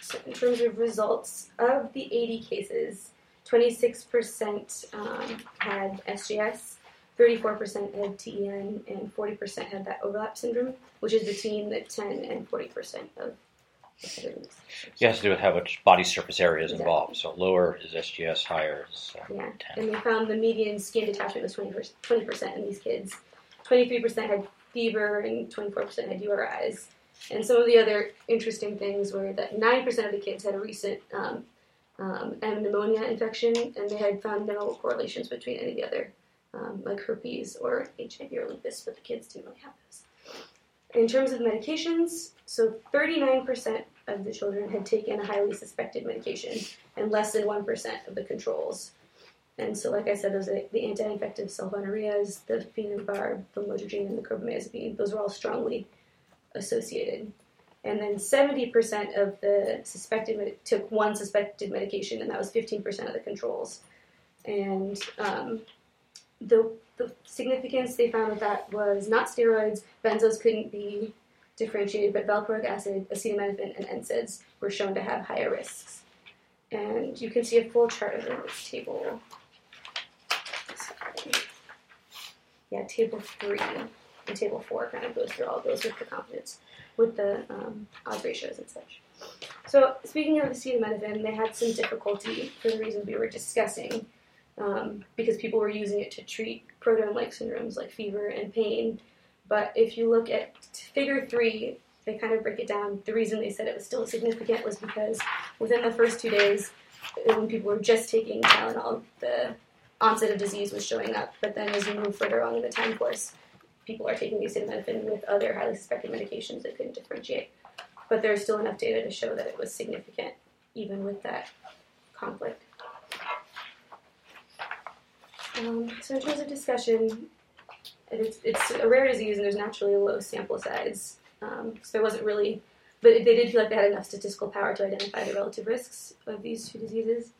So in terms of results, of the 80 cases, 26% um, had SGS, 34% had TEN, and 40% had that overlap syndrome, which is between the 10 and 40% of the it has to do with how much body surface area is Exactly. involved. So lower is SGS, higher is uh, Yeah, 10. and they found the median skin detachment was 20 percent in these kids. Twenty three percent had fever, and twenty four percent had URIs. And some of the other interesting things were that nine percent of the kids had a recent um, um, pneumonia infection, and they had found no correlations between any of the other, um, like herpes or HIV or lupus, but the kids didn't really have those. In terms of medications, so 39% of the children had taken a highly suspected medication, and less than 1% of the controls. And so, like I said, those are the anti-infective sulfonylureas, the phenobarb, the lamotrigine, and the carbamazepine. Those were all strongly associated. And then 70% of the suspected med- took one suspected medication, and that was 15% of the controls. And um, the the significance they found with that was not steroids. Benzos couldn't be differentiated, but valproic acid, acetaminophen, and NSAIDs were shown to have higher risks. And you can see a full chart of in this table. Sorry. Yeah, table three and table four kind of goes through all those with the confidence, with the um, odds ratios and such. So speaking of acetaminophen, they had some difficulty for the reasons we were discussing um, because people were using it to treat proton-like syndromes like fever and pain. But if you look at figure three, they kind of break it down. The reason they said it was still significant was because within the first two days, when people were just taking Tylenol, the onset of disease was showing up. But then as you move further along in the time course, people are taking acetaminophen with other highly suspected medications that couldn't differentiate. But there's still enough data to show that it was significant, even with that conflict. Um, so in terms of discussion, it's, it's a rare disease and there's naturally a low sample size. Um, so there wasn't really, but they did feel like they had enough statistical power to identify the relative risks of these two diseases.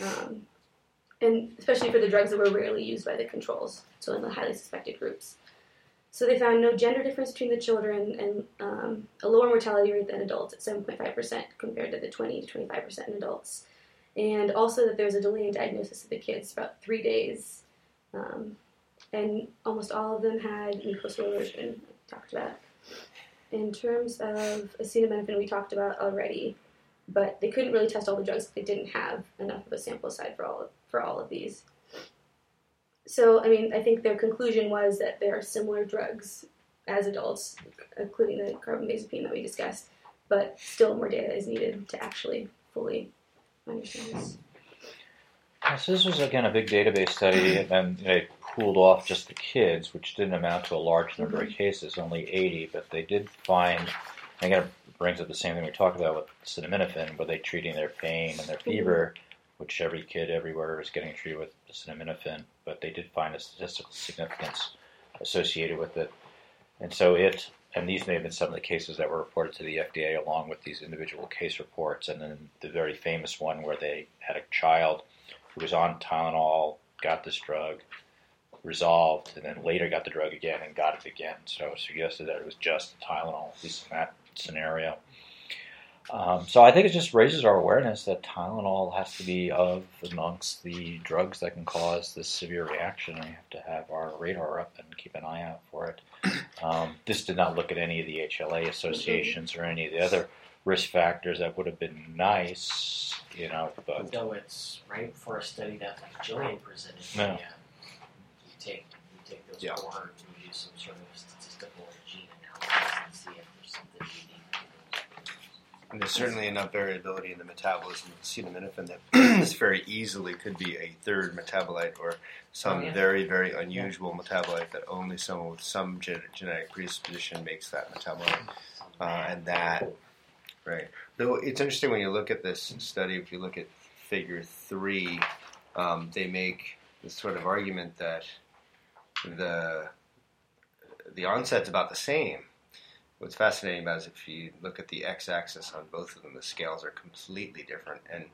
Um, and especially for the drugs that were rarely used by the controls, so in the highly suspected groups. So they found no gender difference between the children and um, a lower mortality rate than adults at 7.5% compared to the 20 to 25% in adults and also that there's a delay in diagnosis of the kids, about three days. Um, and almost all of them had mucosal erosion, talked about. In terms of acetaminophen, we talked about already, but they couldn't really test all the drugs they didn't have enough of a sample size for all of, for all of these. So, I mean, I think their conclusion was that there are similar drugs as adults, including the carbamazepine that we discussed, but still more data is needed to actually fully So this was again a big database study, and they pooled off just the kids, which didn't amount to a large number of mm-hmm. cases, only 80. But they did find, and again, it brings up the same thing we talked about with acetaminophen, were they treating their pain and their fever, mm-hmm. which every kid everywhere is getting treated with acetaminophen. But they did find a statistical significance associated with it, and so it and these may have been some of the cases that were reported to the FDA along with these individual case reports. And then the very famous one where they had a child who was on Tylenol, got this drug, resolved, and then later got the drug again and got it again. So it suggested that it was just Tylenol, at least in that scenario. Um, so I think it just raises our awareness that Tylenol has to be of amongst the drugs that can cause this severe reaction. We have to have our radar up and keep an eye out for it. Um, this did not look at any of the HLA associations or any of the other risk factors that would have been nice, you know. But Though it's right for a study that like Jillian presented, Yeah. yeah. you take you take those Yeah. cohorts and you do some sort of statistical gene analysis and see if there's something unique. And there's certainly enough variability in the metabolism of acetaminophen that this very easily could be a third metabolite or some Oh, yeah. very, very unusual metabolite that only someone with some gen- genetic predisposition makes that metabolite. Uh, and that, right. Though it's interesting when you look at this study, if you look at figure three, um, they make this sort of argument that the the onset's about the same. What's fascinating about it is if you look at the x-axis on both of them, the scales are completely different. And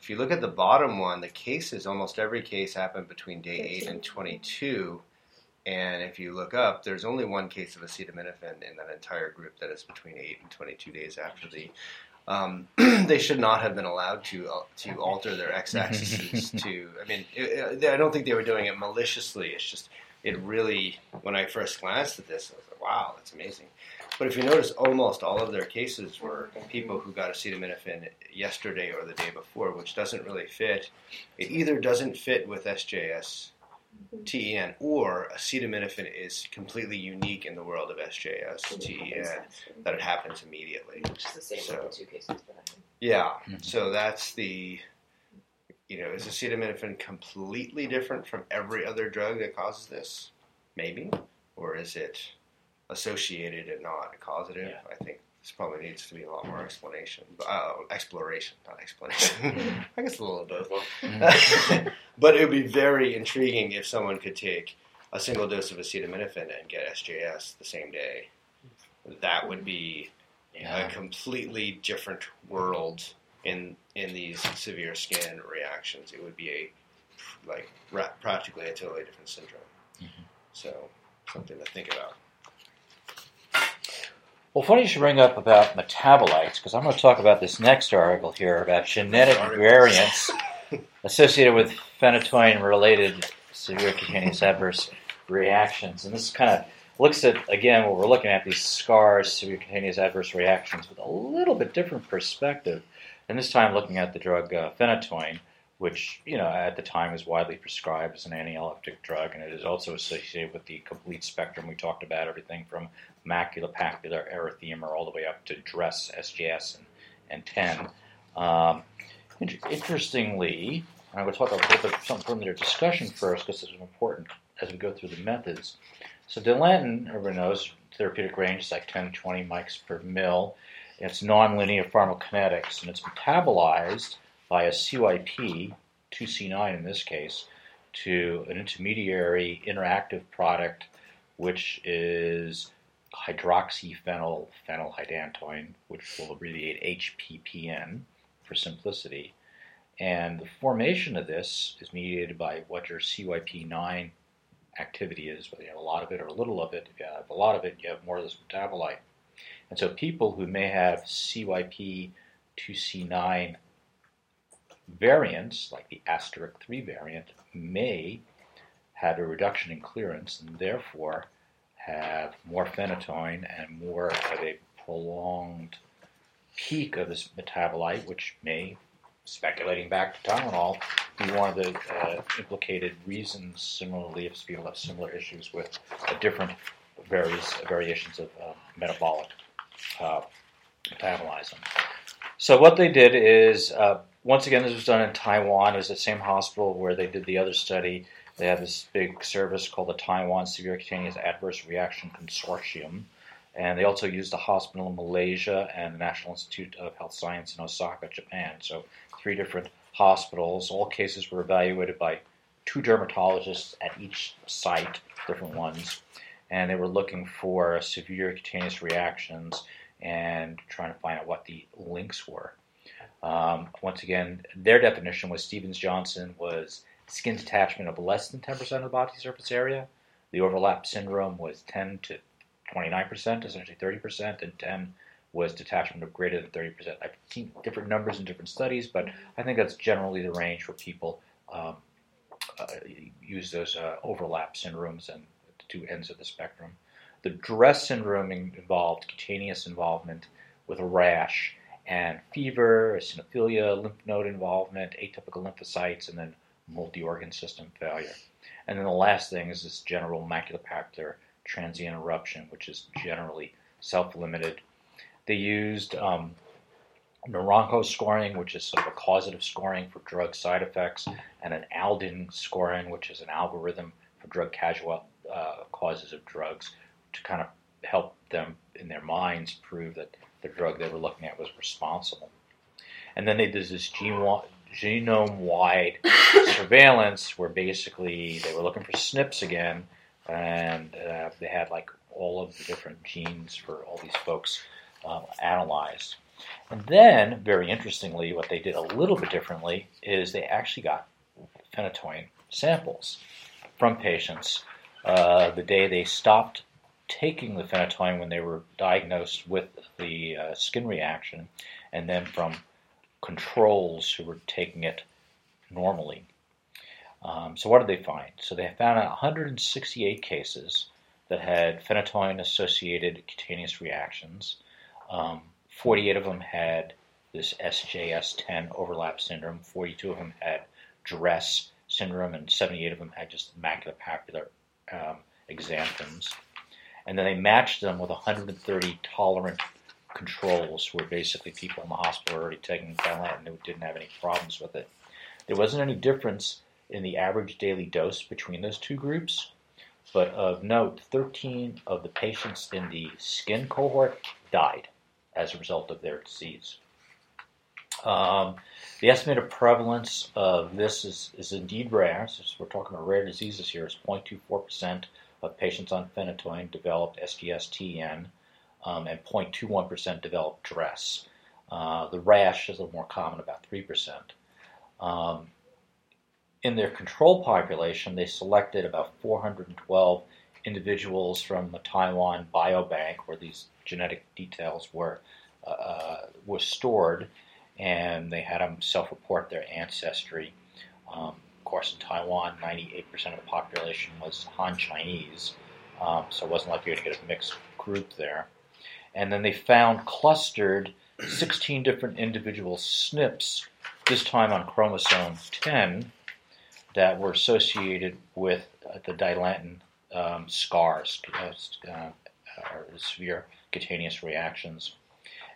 if you look at the bottom one, the cases, almost every case happened between day 8 and 22. And if you look up, there's only one case of acetaminophen in that entire group that is between 8 and 22 days after the. Um, they should not have been allowed to uh, to alter their x-axis to. I mean, it, it, I don't think they were doing it maliciously. It's just it really. When I first glanced at this, I was like, "Wow, that's amazing." But if you notice, almost all of their cases were people who got acetaminophen yesterday or the day before, which doesn't really fit. It either doesn't fit with SJS TEN or acetaminophen is completely unique in the world of SJS TEN that it happens immediately. Which is the same So- with the two cases that I had. Yeah, Mhm. so that's the, you know, is acetaminophen completely different from every other drug that causes this? Maybe, or is it associated and not causative. Yeah. I think this probably needs to be a lot more explanation, uh, exploration, not explanation. I guess a little of both. But it would be very intriguing if someone could take a single dose of acetaminophen and get SJS the same day. That would be Yeah. a completely different world in in these severe skin reactions. It would be a like ra- practically a totally different syndrome. Mhm. So something to think about. Well, funny you should bring up about metabolites because I'm going to talk about this next article here about genetic variants associated with phenytoin-related severe cutaneous adverse reactions, and this kind of looks at again what we're looking at these scars, severe cutaneous adverse reactions with a little bit different perspective, and this time looking at the drug uh, phenytoin, which you know at the time is widely prescribed as an antiepileptic drug, and it is also associated with the complete spectrum we talked about, everything from maculopapular erythema all the way up to DRESS, SJS, and, and 10. Um, in- interestingly, I'm going to talk a little bit something from their discussion first because it's important as we go through the methods. So Dilantin, everyone knows, therapeutic range is like 10 20 mics per mil. It's nonlinear pharmacokinetics, and it's metabolized by a CYP, 2C9 in this case, to an intermediary interactive product, which is hydroxyphenyl phenylhydantoin, which will abbreviate HPPN for simplicity. And the formation of this is mediated by what your CYP9 activity is, whether you have a lot of it or a little of it. If you have a lot of it, you have more of this metabolite. And so people who may have CYP2C9 variants, like the asterisk 3 variant, may have a reduction in clearance and therefore have more phenytoin and more of a prolonged peak of this metabolite, which may, speculating back to Tylenol, be one of the uh, implicated reasons. Similarly, if people have similar issues with different various variations of uh, metabolic uh, metabolism. So what they did is, uh, once again, this was done in Taiwan. It was the same hospital where they did the other study. They have this big service called the Taiwan Severe Cutaneous Adverse Reaction Consortium. And they also used a hospital in Malaysia and the National Institute of Health Science in Osaka, Japan. So three different hospitals. All cases were evaluated by two dermatologists at each site, different ones. And they were looking for severe cutaneous reactions and trying to find out what the links were. Um, once again, their definition was Stevens Johnson was skin detachment of less than 10% of the body surface area. The overlap syndrome was 10 to 29%, essentially 30%, and 10 was detachment of greater than 30%. I've seen different numbers in different studies, but I think that's generally the range where people um, uh, use those uh, overlap syndromes and the two ends of the spectrum. The DRESS syndrome involved cutaneous involvement with a rash and fever, eosinophilia, lymph node involvement, atypical lymphocytes, and then multi-organ system failure. And then the last thing is this general maculopapular transient eruption, which is generally self-limited. They used um, Naranjo scoring, which is sort of a causative scoring for drug side effects, and an Aldin scoring, which is an algorithm for drug casual uh, causes of drugs, to kind of help them in their minds prove that the drug they were looking at was responsible. And then they did this genome wide surveillance where basically they were looking for SNPs again, and uh, they had like all of the different genes for all these folks uh, analyzed. And then, very interestingly, what they did a little bit differently is they actually got phenytoin samples from patients uh, the day they stopped taking the phenytoin when they were diagnosed with the uh, skin reaction, and then from controls who were taking it normally. Um, so, what did they find? So, they found 168 cases that had phenytoin associated cutaneous reactions. Um, 48 of them had this SJS10 overlap syndrome, 42 of them had DRESS syndrome, and 78 of them had just maculopapular um, exanthems. And then they matched them with 130 tolerant controls, where basically people in the hospital were already taking Dilantin and didn't have any problems with it. There wasn't any difference in the average daily dose between those two groups. but of note, 13 of the patients in the skin cohort died as a result of their disease. Um, the estimated prevalence of this is, is indeed rare. So we're talking about rare diseases here. It's 0.24% of patients on phenytoin developed STS-TN, um, and 0.21% developed DRESS. Uh, the rash is a little more common, about 3%. Um, in their control population, they selected about 412 individuals from the Taiwan Biobank, where these genetic details were uh, were stored, and they had them self-report their ancestry. Um, course, in Taiwan, 98% of the population was Han Chinese, um, so it wasn't like you going to get a mixed group there. And then they found clustered 16 different individual SNPs, this time on chromosome 10, that were associated with the dilantin um, scars, uh, uh, or severe cutaneous reactions.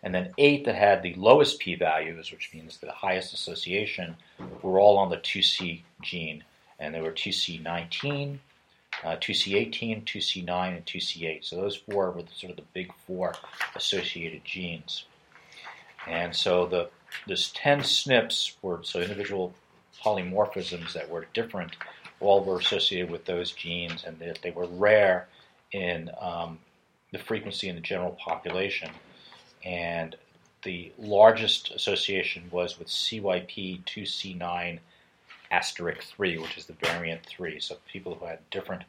And then eight that had the lowest p values, which means the highest association, were all on the 2C gene. And they were 2C19, uh, 2C18, 2C9, and 2C8. So those four were the, sort of the big four associated genes. And so the this 10 SNPs were so individual polymorphisms that were different, all were associated with those genes, and that they were rare in um, the frequency in the general population. And the largest association was with CYP2C9 asterisk 3, which is the variant 3. So people who had different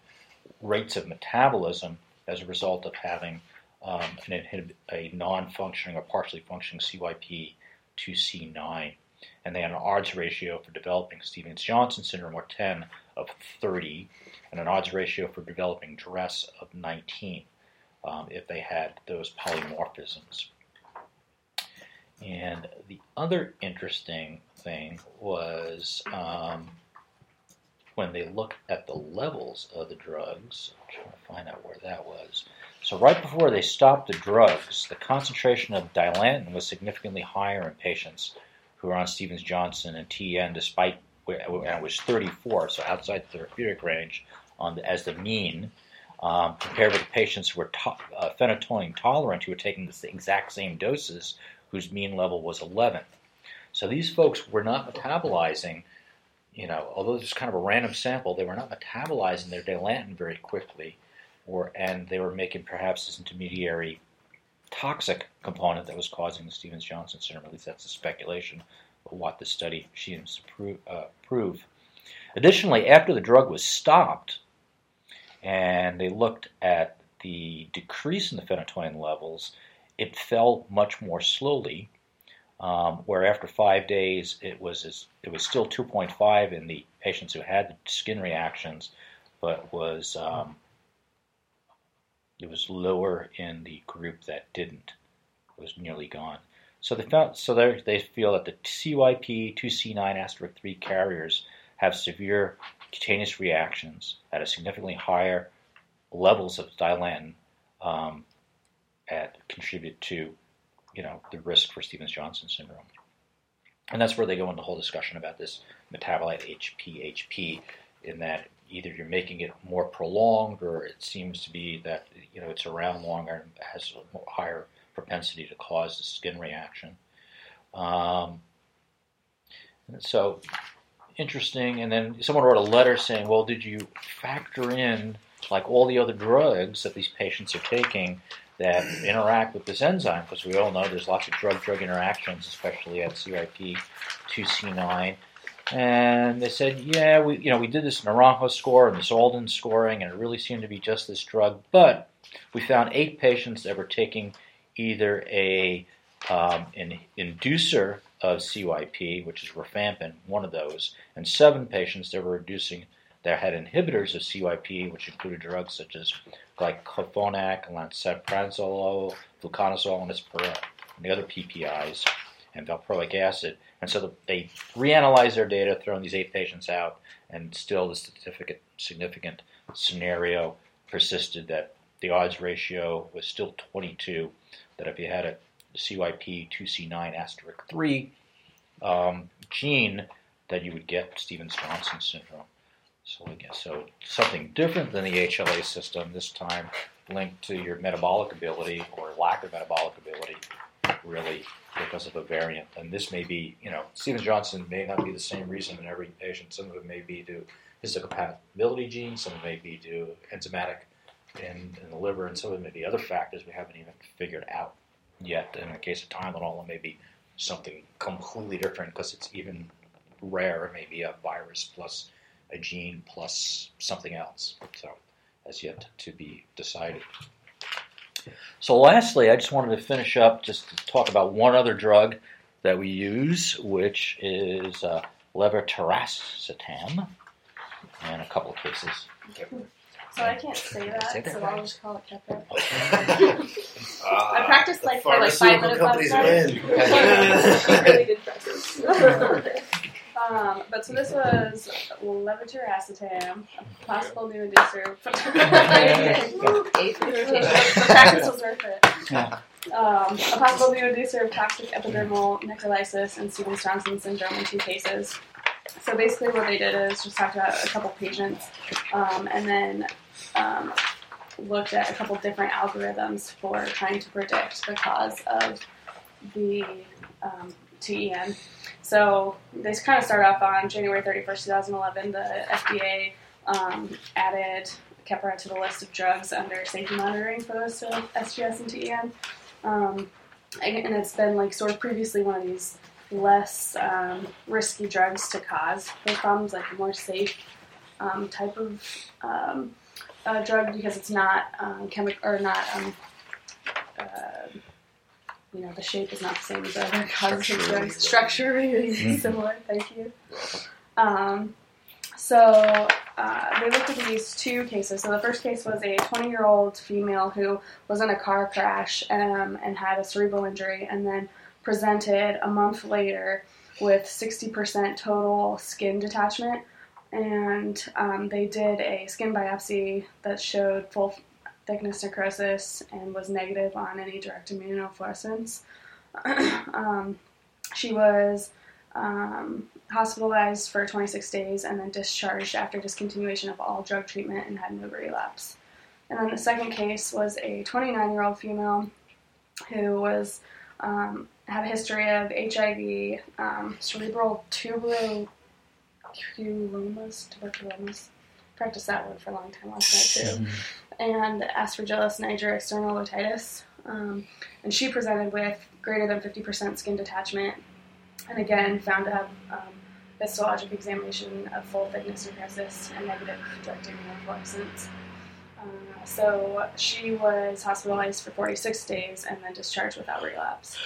rates of metabolism as a result of having um, an a non-functioning or partially functioning CYP2C9. And they had an odds ratio for developing Stevens-Johnson syndrome or 10 of 30, and an odds ratio for developing DRESS of 19 um, if they had those polymorphisms. And the other interesting thing was um, when they looked at the levels of the drugs. I'm trying to find out where that was. So right before they stopped the drugs, the concentration of dilantin was significantly higher in patients who were on Stevens Johnson and TN, despite it was 34, so outside the therapeutic range on the, as the mean, um, compared with the patients who were to, uh, phenytoin tolerant who were taking the exact same doses, whose mean level was 11. So these folks were not metabolizing, you know, although it's kind of a random sample, they were not metabolizing their dilantin very quickly or and they were making perhaps this intermediary toxic component that was causing the Stevens-Johnson syndrome. At least that's the speculation of what the study seems to prove. Uh, prove. Additionally, after the drug was stopped, and they looked at the decrease in the phenytoin levels, it fell much more slowly. Um, where after five days it was it was still 2.5 in the patients who had skin reactions, but was um, it was lower in the group that didn't. It was nearly gone. So they found, so they feel that the CYP2C9 asterisk 3 carriers have severe cutaneous reactions at a significantly higher levels of dilantin um, at contribute to you know the risk for Stevens-Johnson syndrome. And that's where they go into the whole discussion about this metabolite HPHP in that either you're making it more prolonged or it seems to be that you know it's around longer and has a higher propensity to cause the skin reaction. Um, so interesting. And then someone wrote a letter saying, "Well, did you factor in like all the other drugs that these patients are taking that interact with this enzyme? Because we all know there's lots of drug-drug interactions, especially at CYP2C9." And they said, yeah, we you know we did this Naranjo score and this Alden scoring, and it really seemed to be just this drug. But we found eight patients that were taking either a um, an inducer of CYP, which is rifampin, one of those, and seven patients that were reducing that had inhibitors of CYP, which included drugs such as glycophonac, lansoprazole, fluconazole, and and the other PPIs, and valproic acid. And so the, they reanalyzed their data, throwing these eight patients out, and still the significant, significant scenario persisted that the odds ratio was still 22, that if you had a CYP2C9 asterisk 3 um, gene, that you would get Stevens-Johnson syndrome. So again, so something different than the HLA system this time, linked to your metabolic ability or lack of metabolic ability, really because of a variant. And this may be, you know, Stevens Johnson may not be the same reason in every patient. Some of it may be due histocompatibility genes, some of it may be due enzymatic in, in the liver, and some of it may be other factors we haven't even figured out yet. In the case of Tylenol, it may be something completely different because it's even rare. It may be a virus plus a gene plus something else. So that's yet to be decided. So lastly, I just wanted to finish up just to talk about one other drug that we use, which is uh, levetiracetam, in a couple of cases. So I can't say that, Say that so right. I'll just call it Keppra. Ah, I practiced like for like five minutes pharmaceutical companies last win. Really did practice. um, but so this was levetiracetam, a possible new inducer. The practice was worth it. Yeah. Um, a possible new inducer of toxic epidermal necrolysis and Stevens-Johnson syndrome in two cases. So basically, what they did is just talked about a couple patients, um, and then um, looked at a couple different algorithms for trying to predict the cause of the um, TEN. So they kind of start off on January 31st, 2011. The FDA um, added Keppra to the list of drugs under safety monitoring for those of SGS and TEN. Um, and, and it's been like sort of previously one of these less um, risky drugs to cause those problems, like a more safe um, type of um, uh, drug because it's not um, chemical or not. Um, uh, you know, the shape is not the same as other causes of Structurally. drugs. Structurally Mhm. similar. Thank you. Um, so uh, they looked at these two cases. So the first case was a 20 year old female who was in a car crash um, and had a cerebral injury, and then presented a month later with 60% total skin detachment. And um, they did a skin biopsy that showed full thickness necrosis and was negative on any direct immunofluorescence. um, she was um, hospitalized for 26 days and then discharged after discontinuation of all drug treatment and had no relapse. And then the second case was a 29 year old female who was um, had a history of HIV, um, cerebral tuberculosis, tuberculosis. Practiced that one for a long time last night too and Aspergillus niger external otitis. Um, and she presented with greater than 50% skin detachment, and again found to have um, histologic examination of full thickness necrosis and negative direct immunofluorescence. Uh, so she was hospitalized for 46 days and then discharged without relapse.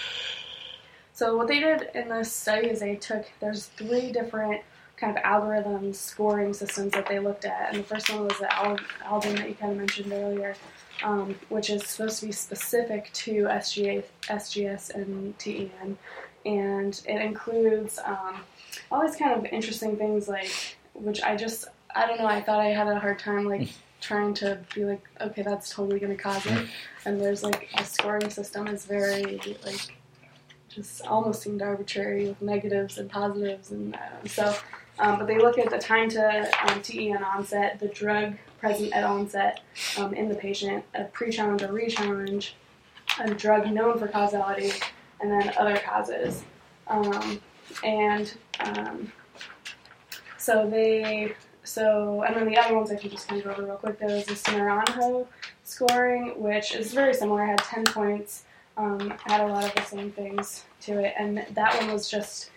So what they did in this study is they took there's three different kind of algorithms scoring systems that they looked at, and the first one was the Al- Alden that you kind of mentioned earlier, um, which is supposed to be specific to SGA, SGS and TEN, and it includes um, all these kind of interesting things like which I just I don't know I thought I had a hard time like trying to be like okay that's totally going to cause it, and there's like a scoring system is very like just almost seemed arbitrary with negatives and positives and uh, so um, but they look at the time to um, TEN onset, the drug present at onset um, in the patient, a pre-challenge or re-challenge, a drug known for causality, and then other causes. Um, and um, so they, so, and then the other ones I can just kind of go over real quick. There was this Naranjo scoring, which is very similar, had 10 points, um, had a lot of the same things to it, and that one was just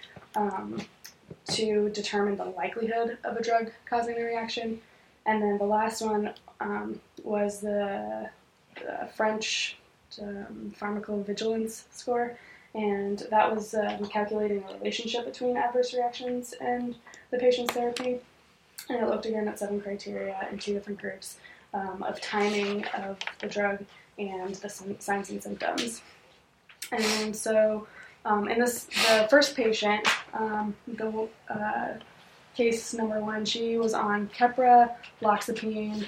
to determine the likelihood of a drug causing the reaction. And then the last one um, was the, the French um, pharmacovigilance score, and that was um, calculating a relationship between adverse reactions and the patient's therapy. And it looked again at seven criteria in two different groups um, of timing of the drug and the signs and symptoms. And so um, in this, the first patient, um, the uh, case number one, she was on Keppra, loxapine,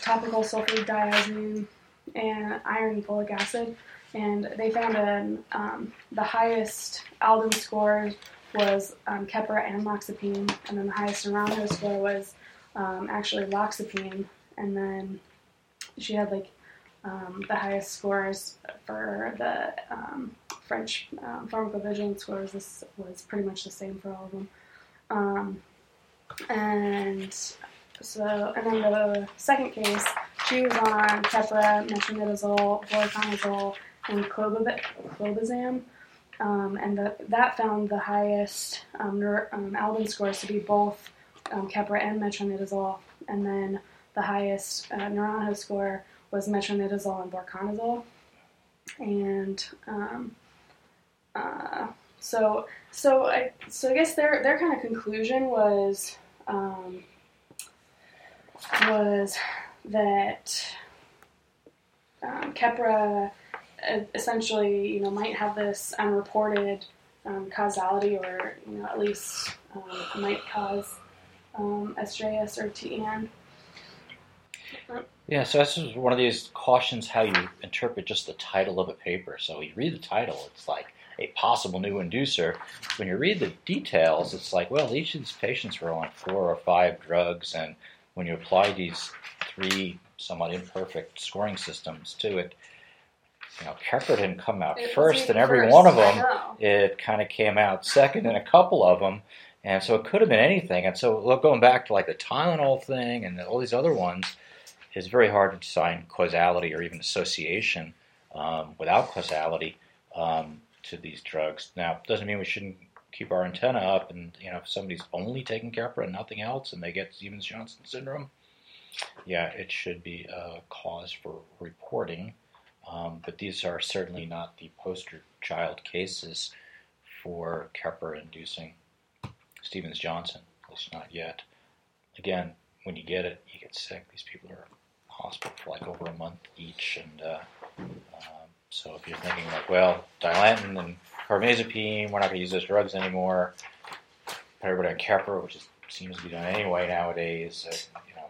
topical sulfadiazine, and iron folic acid. And they found an, um, the highest Alden score was um, Keppra and loxapine, and then the highest Naranjo score was um, actually loxapine, and then she had like um, the highest scores for the um, French um, pharmacovigilance scores. This was pretty much the same for all of them. Um, and so, and then the second case, she was on Keppra, metronidazole, voriconazole, and cloba- clobazam. Um, and the, that found the highest um, um, scores to be both um, Keppra and metronidazole, and then the highest uh, Naranjo score was metronidazole and vorconazole. And um, uh, so, so I, so I guess their their kind of conclusion was um, was that um, Keppra uh, essentially, you know, might have this unreported um, causality, or you know, at least um, might cause um, estrus or TN. Yeah, so this is one of these cautions how you interpret just the title of a paper. So you read the title, it's like a possible new inducer. When you read the details, it's like, well, each of these patients were on four or five drugs, and when you apply these three somewhat imperfect scoring systems to it, you know, Keppra didn't come out It first in every first, one of them. It kind of came out second in a couple of them, and so it could have been anything. And so look, going back to like the Tylenol thing and all these other ones, it's very hard to assign causality or even association um, without causality um, to these drugs. Now, doesn't mean we shouldn't keep our antenna up, and you know, if somebody's only taking Keppra and nothing else, and they get Stevens-Johnson syndrome, yeah, it should be a cause for reporting. Um, but these are certainly not the poster child cases for Keppra inducing Stevens Johnson, at least not yet. Again, when you get it, you get sick. These people are hospital for like over a month each, and uh, um, so if you're thinking like, well, Dilantin and carbamazepine, we're not going to use those drugs anymore. Put everybody on Keppra, which is, seems to be done anyway nowadays. Uh, you know,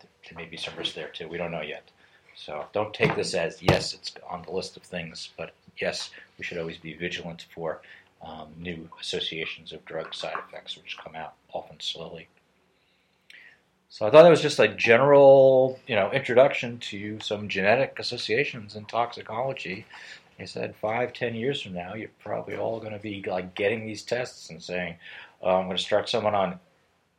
there may be some risk there too. We don't know yet. So don't take this as yes, it's on the list of things, but yes, we should always be vigilant for um, new associations of drug side effects, which come out often slowly. So I thought that was just a general, you know, introduction to some genetic associations in toxicology. He said five, ten years from now, you're probably all going to be like getting these tests and saying, oh, "I'm going to start someone on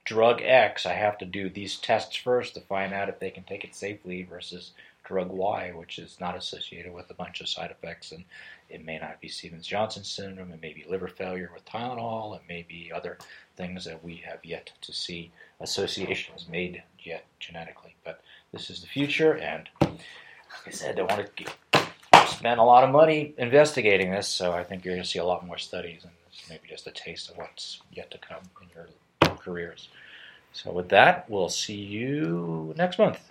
drug X. I have to do these tests first to find out if they can take it safely versus drug Y, which is not associated with a bunch of side effects, and it may not be Stevens-Johnson syndrome. It may be liver failure with Tylenol. It may be other things that we have yet to see associations made yet genetically. But this is the future, and like I said, I want to spend a lot of money investigating this, so I think you're going to see a lot more studies, and this maybe just a taste of what's yet to come in your careers. So with that, we'll see you next month.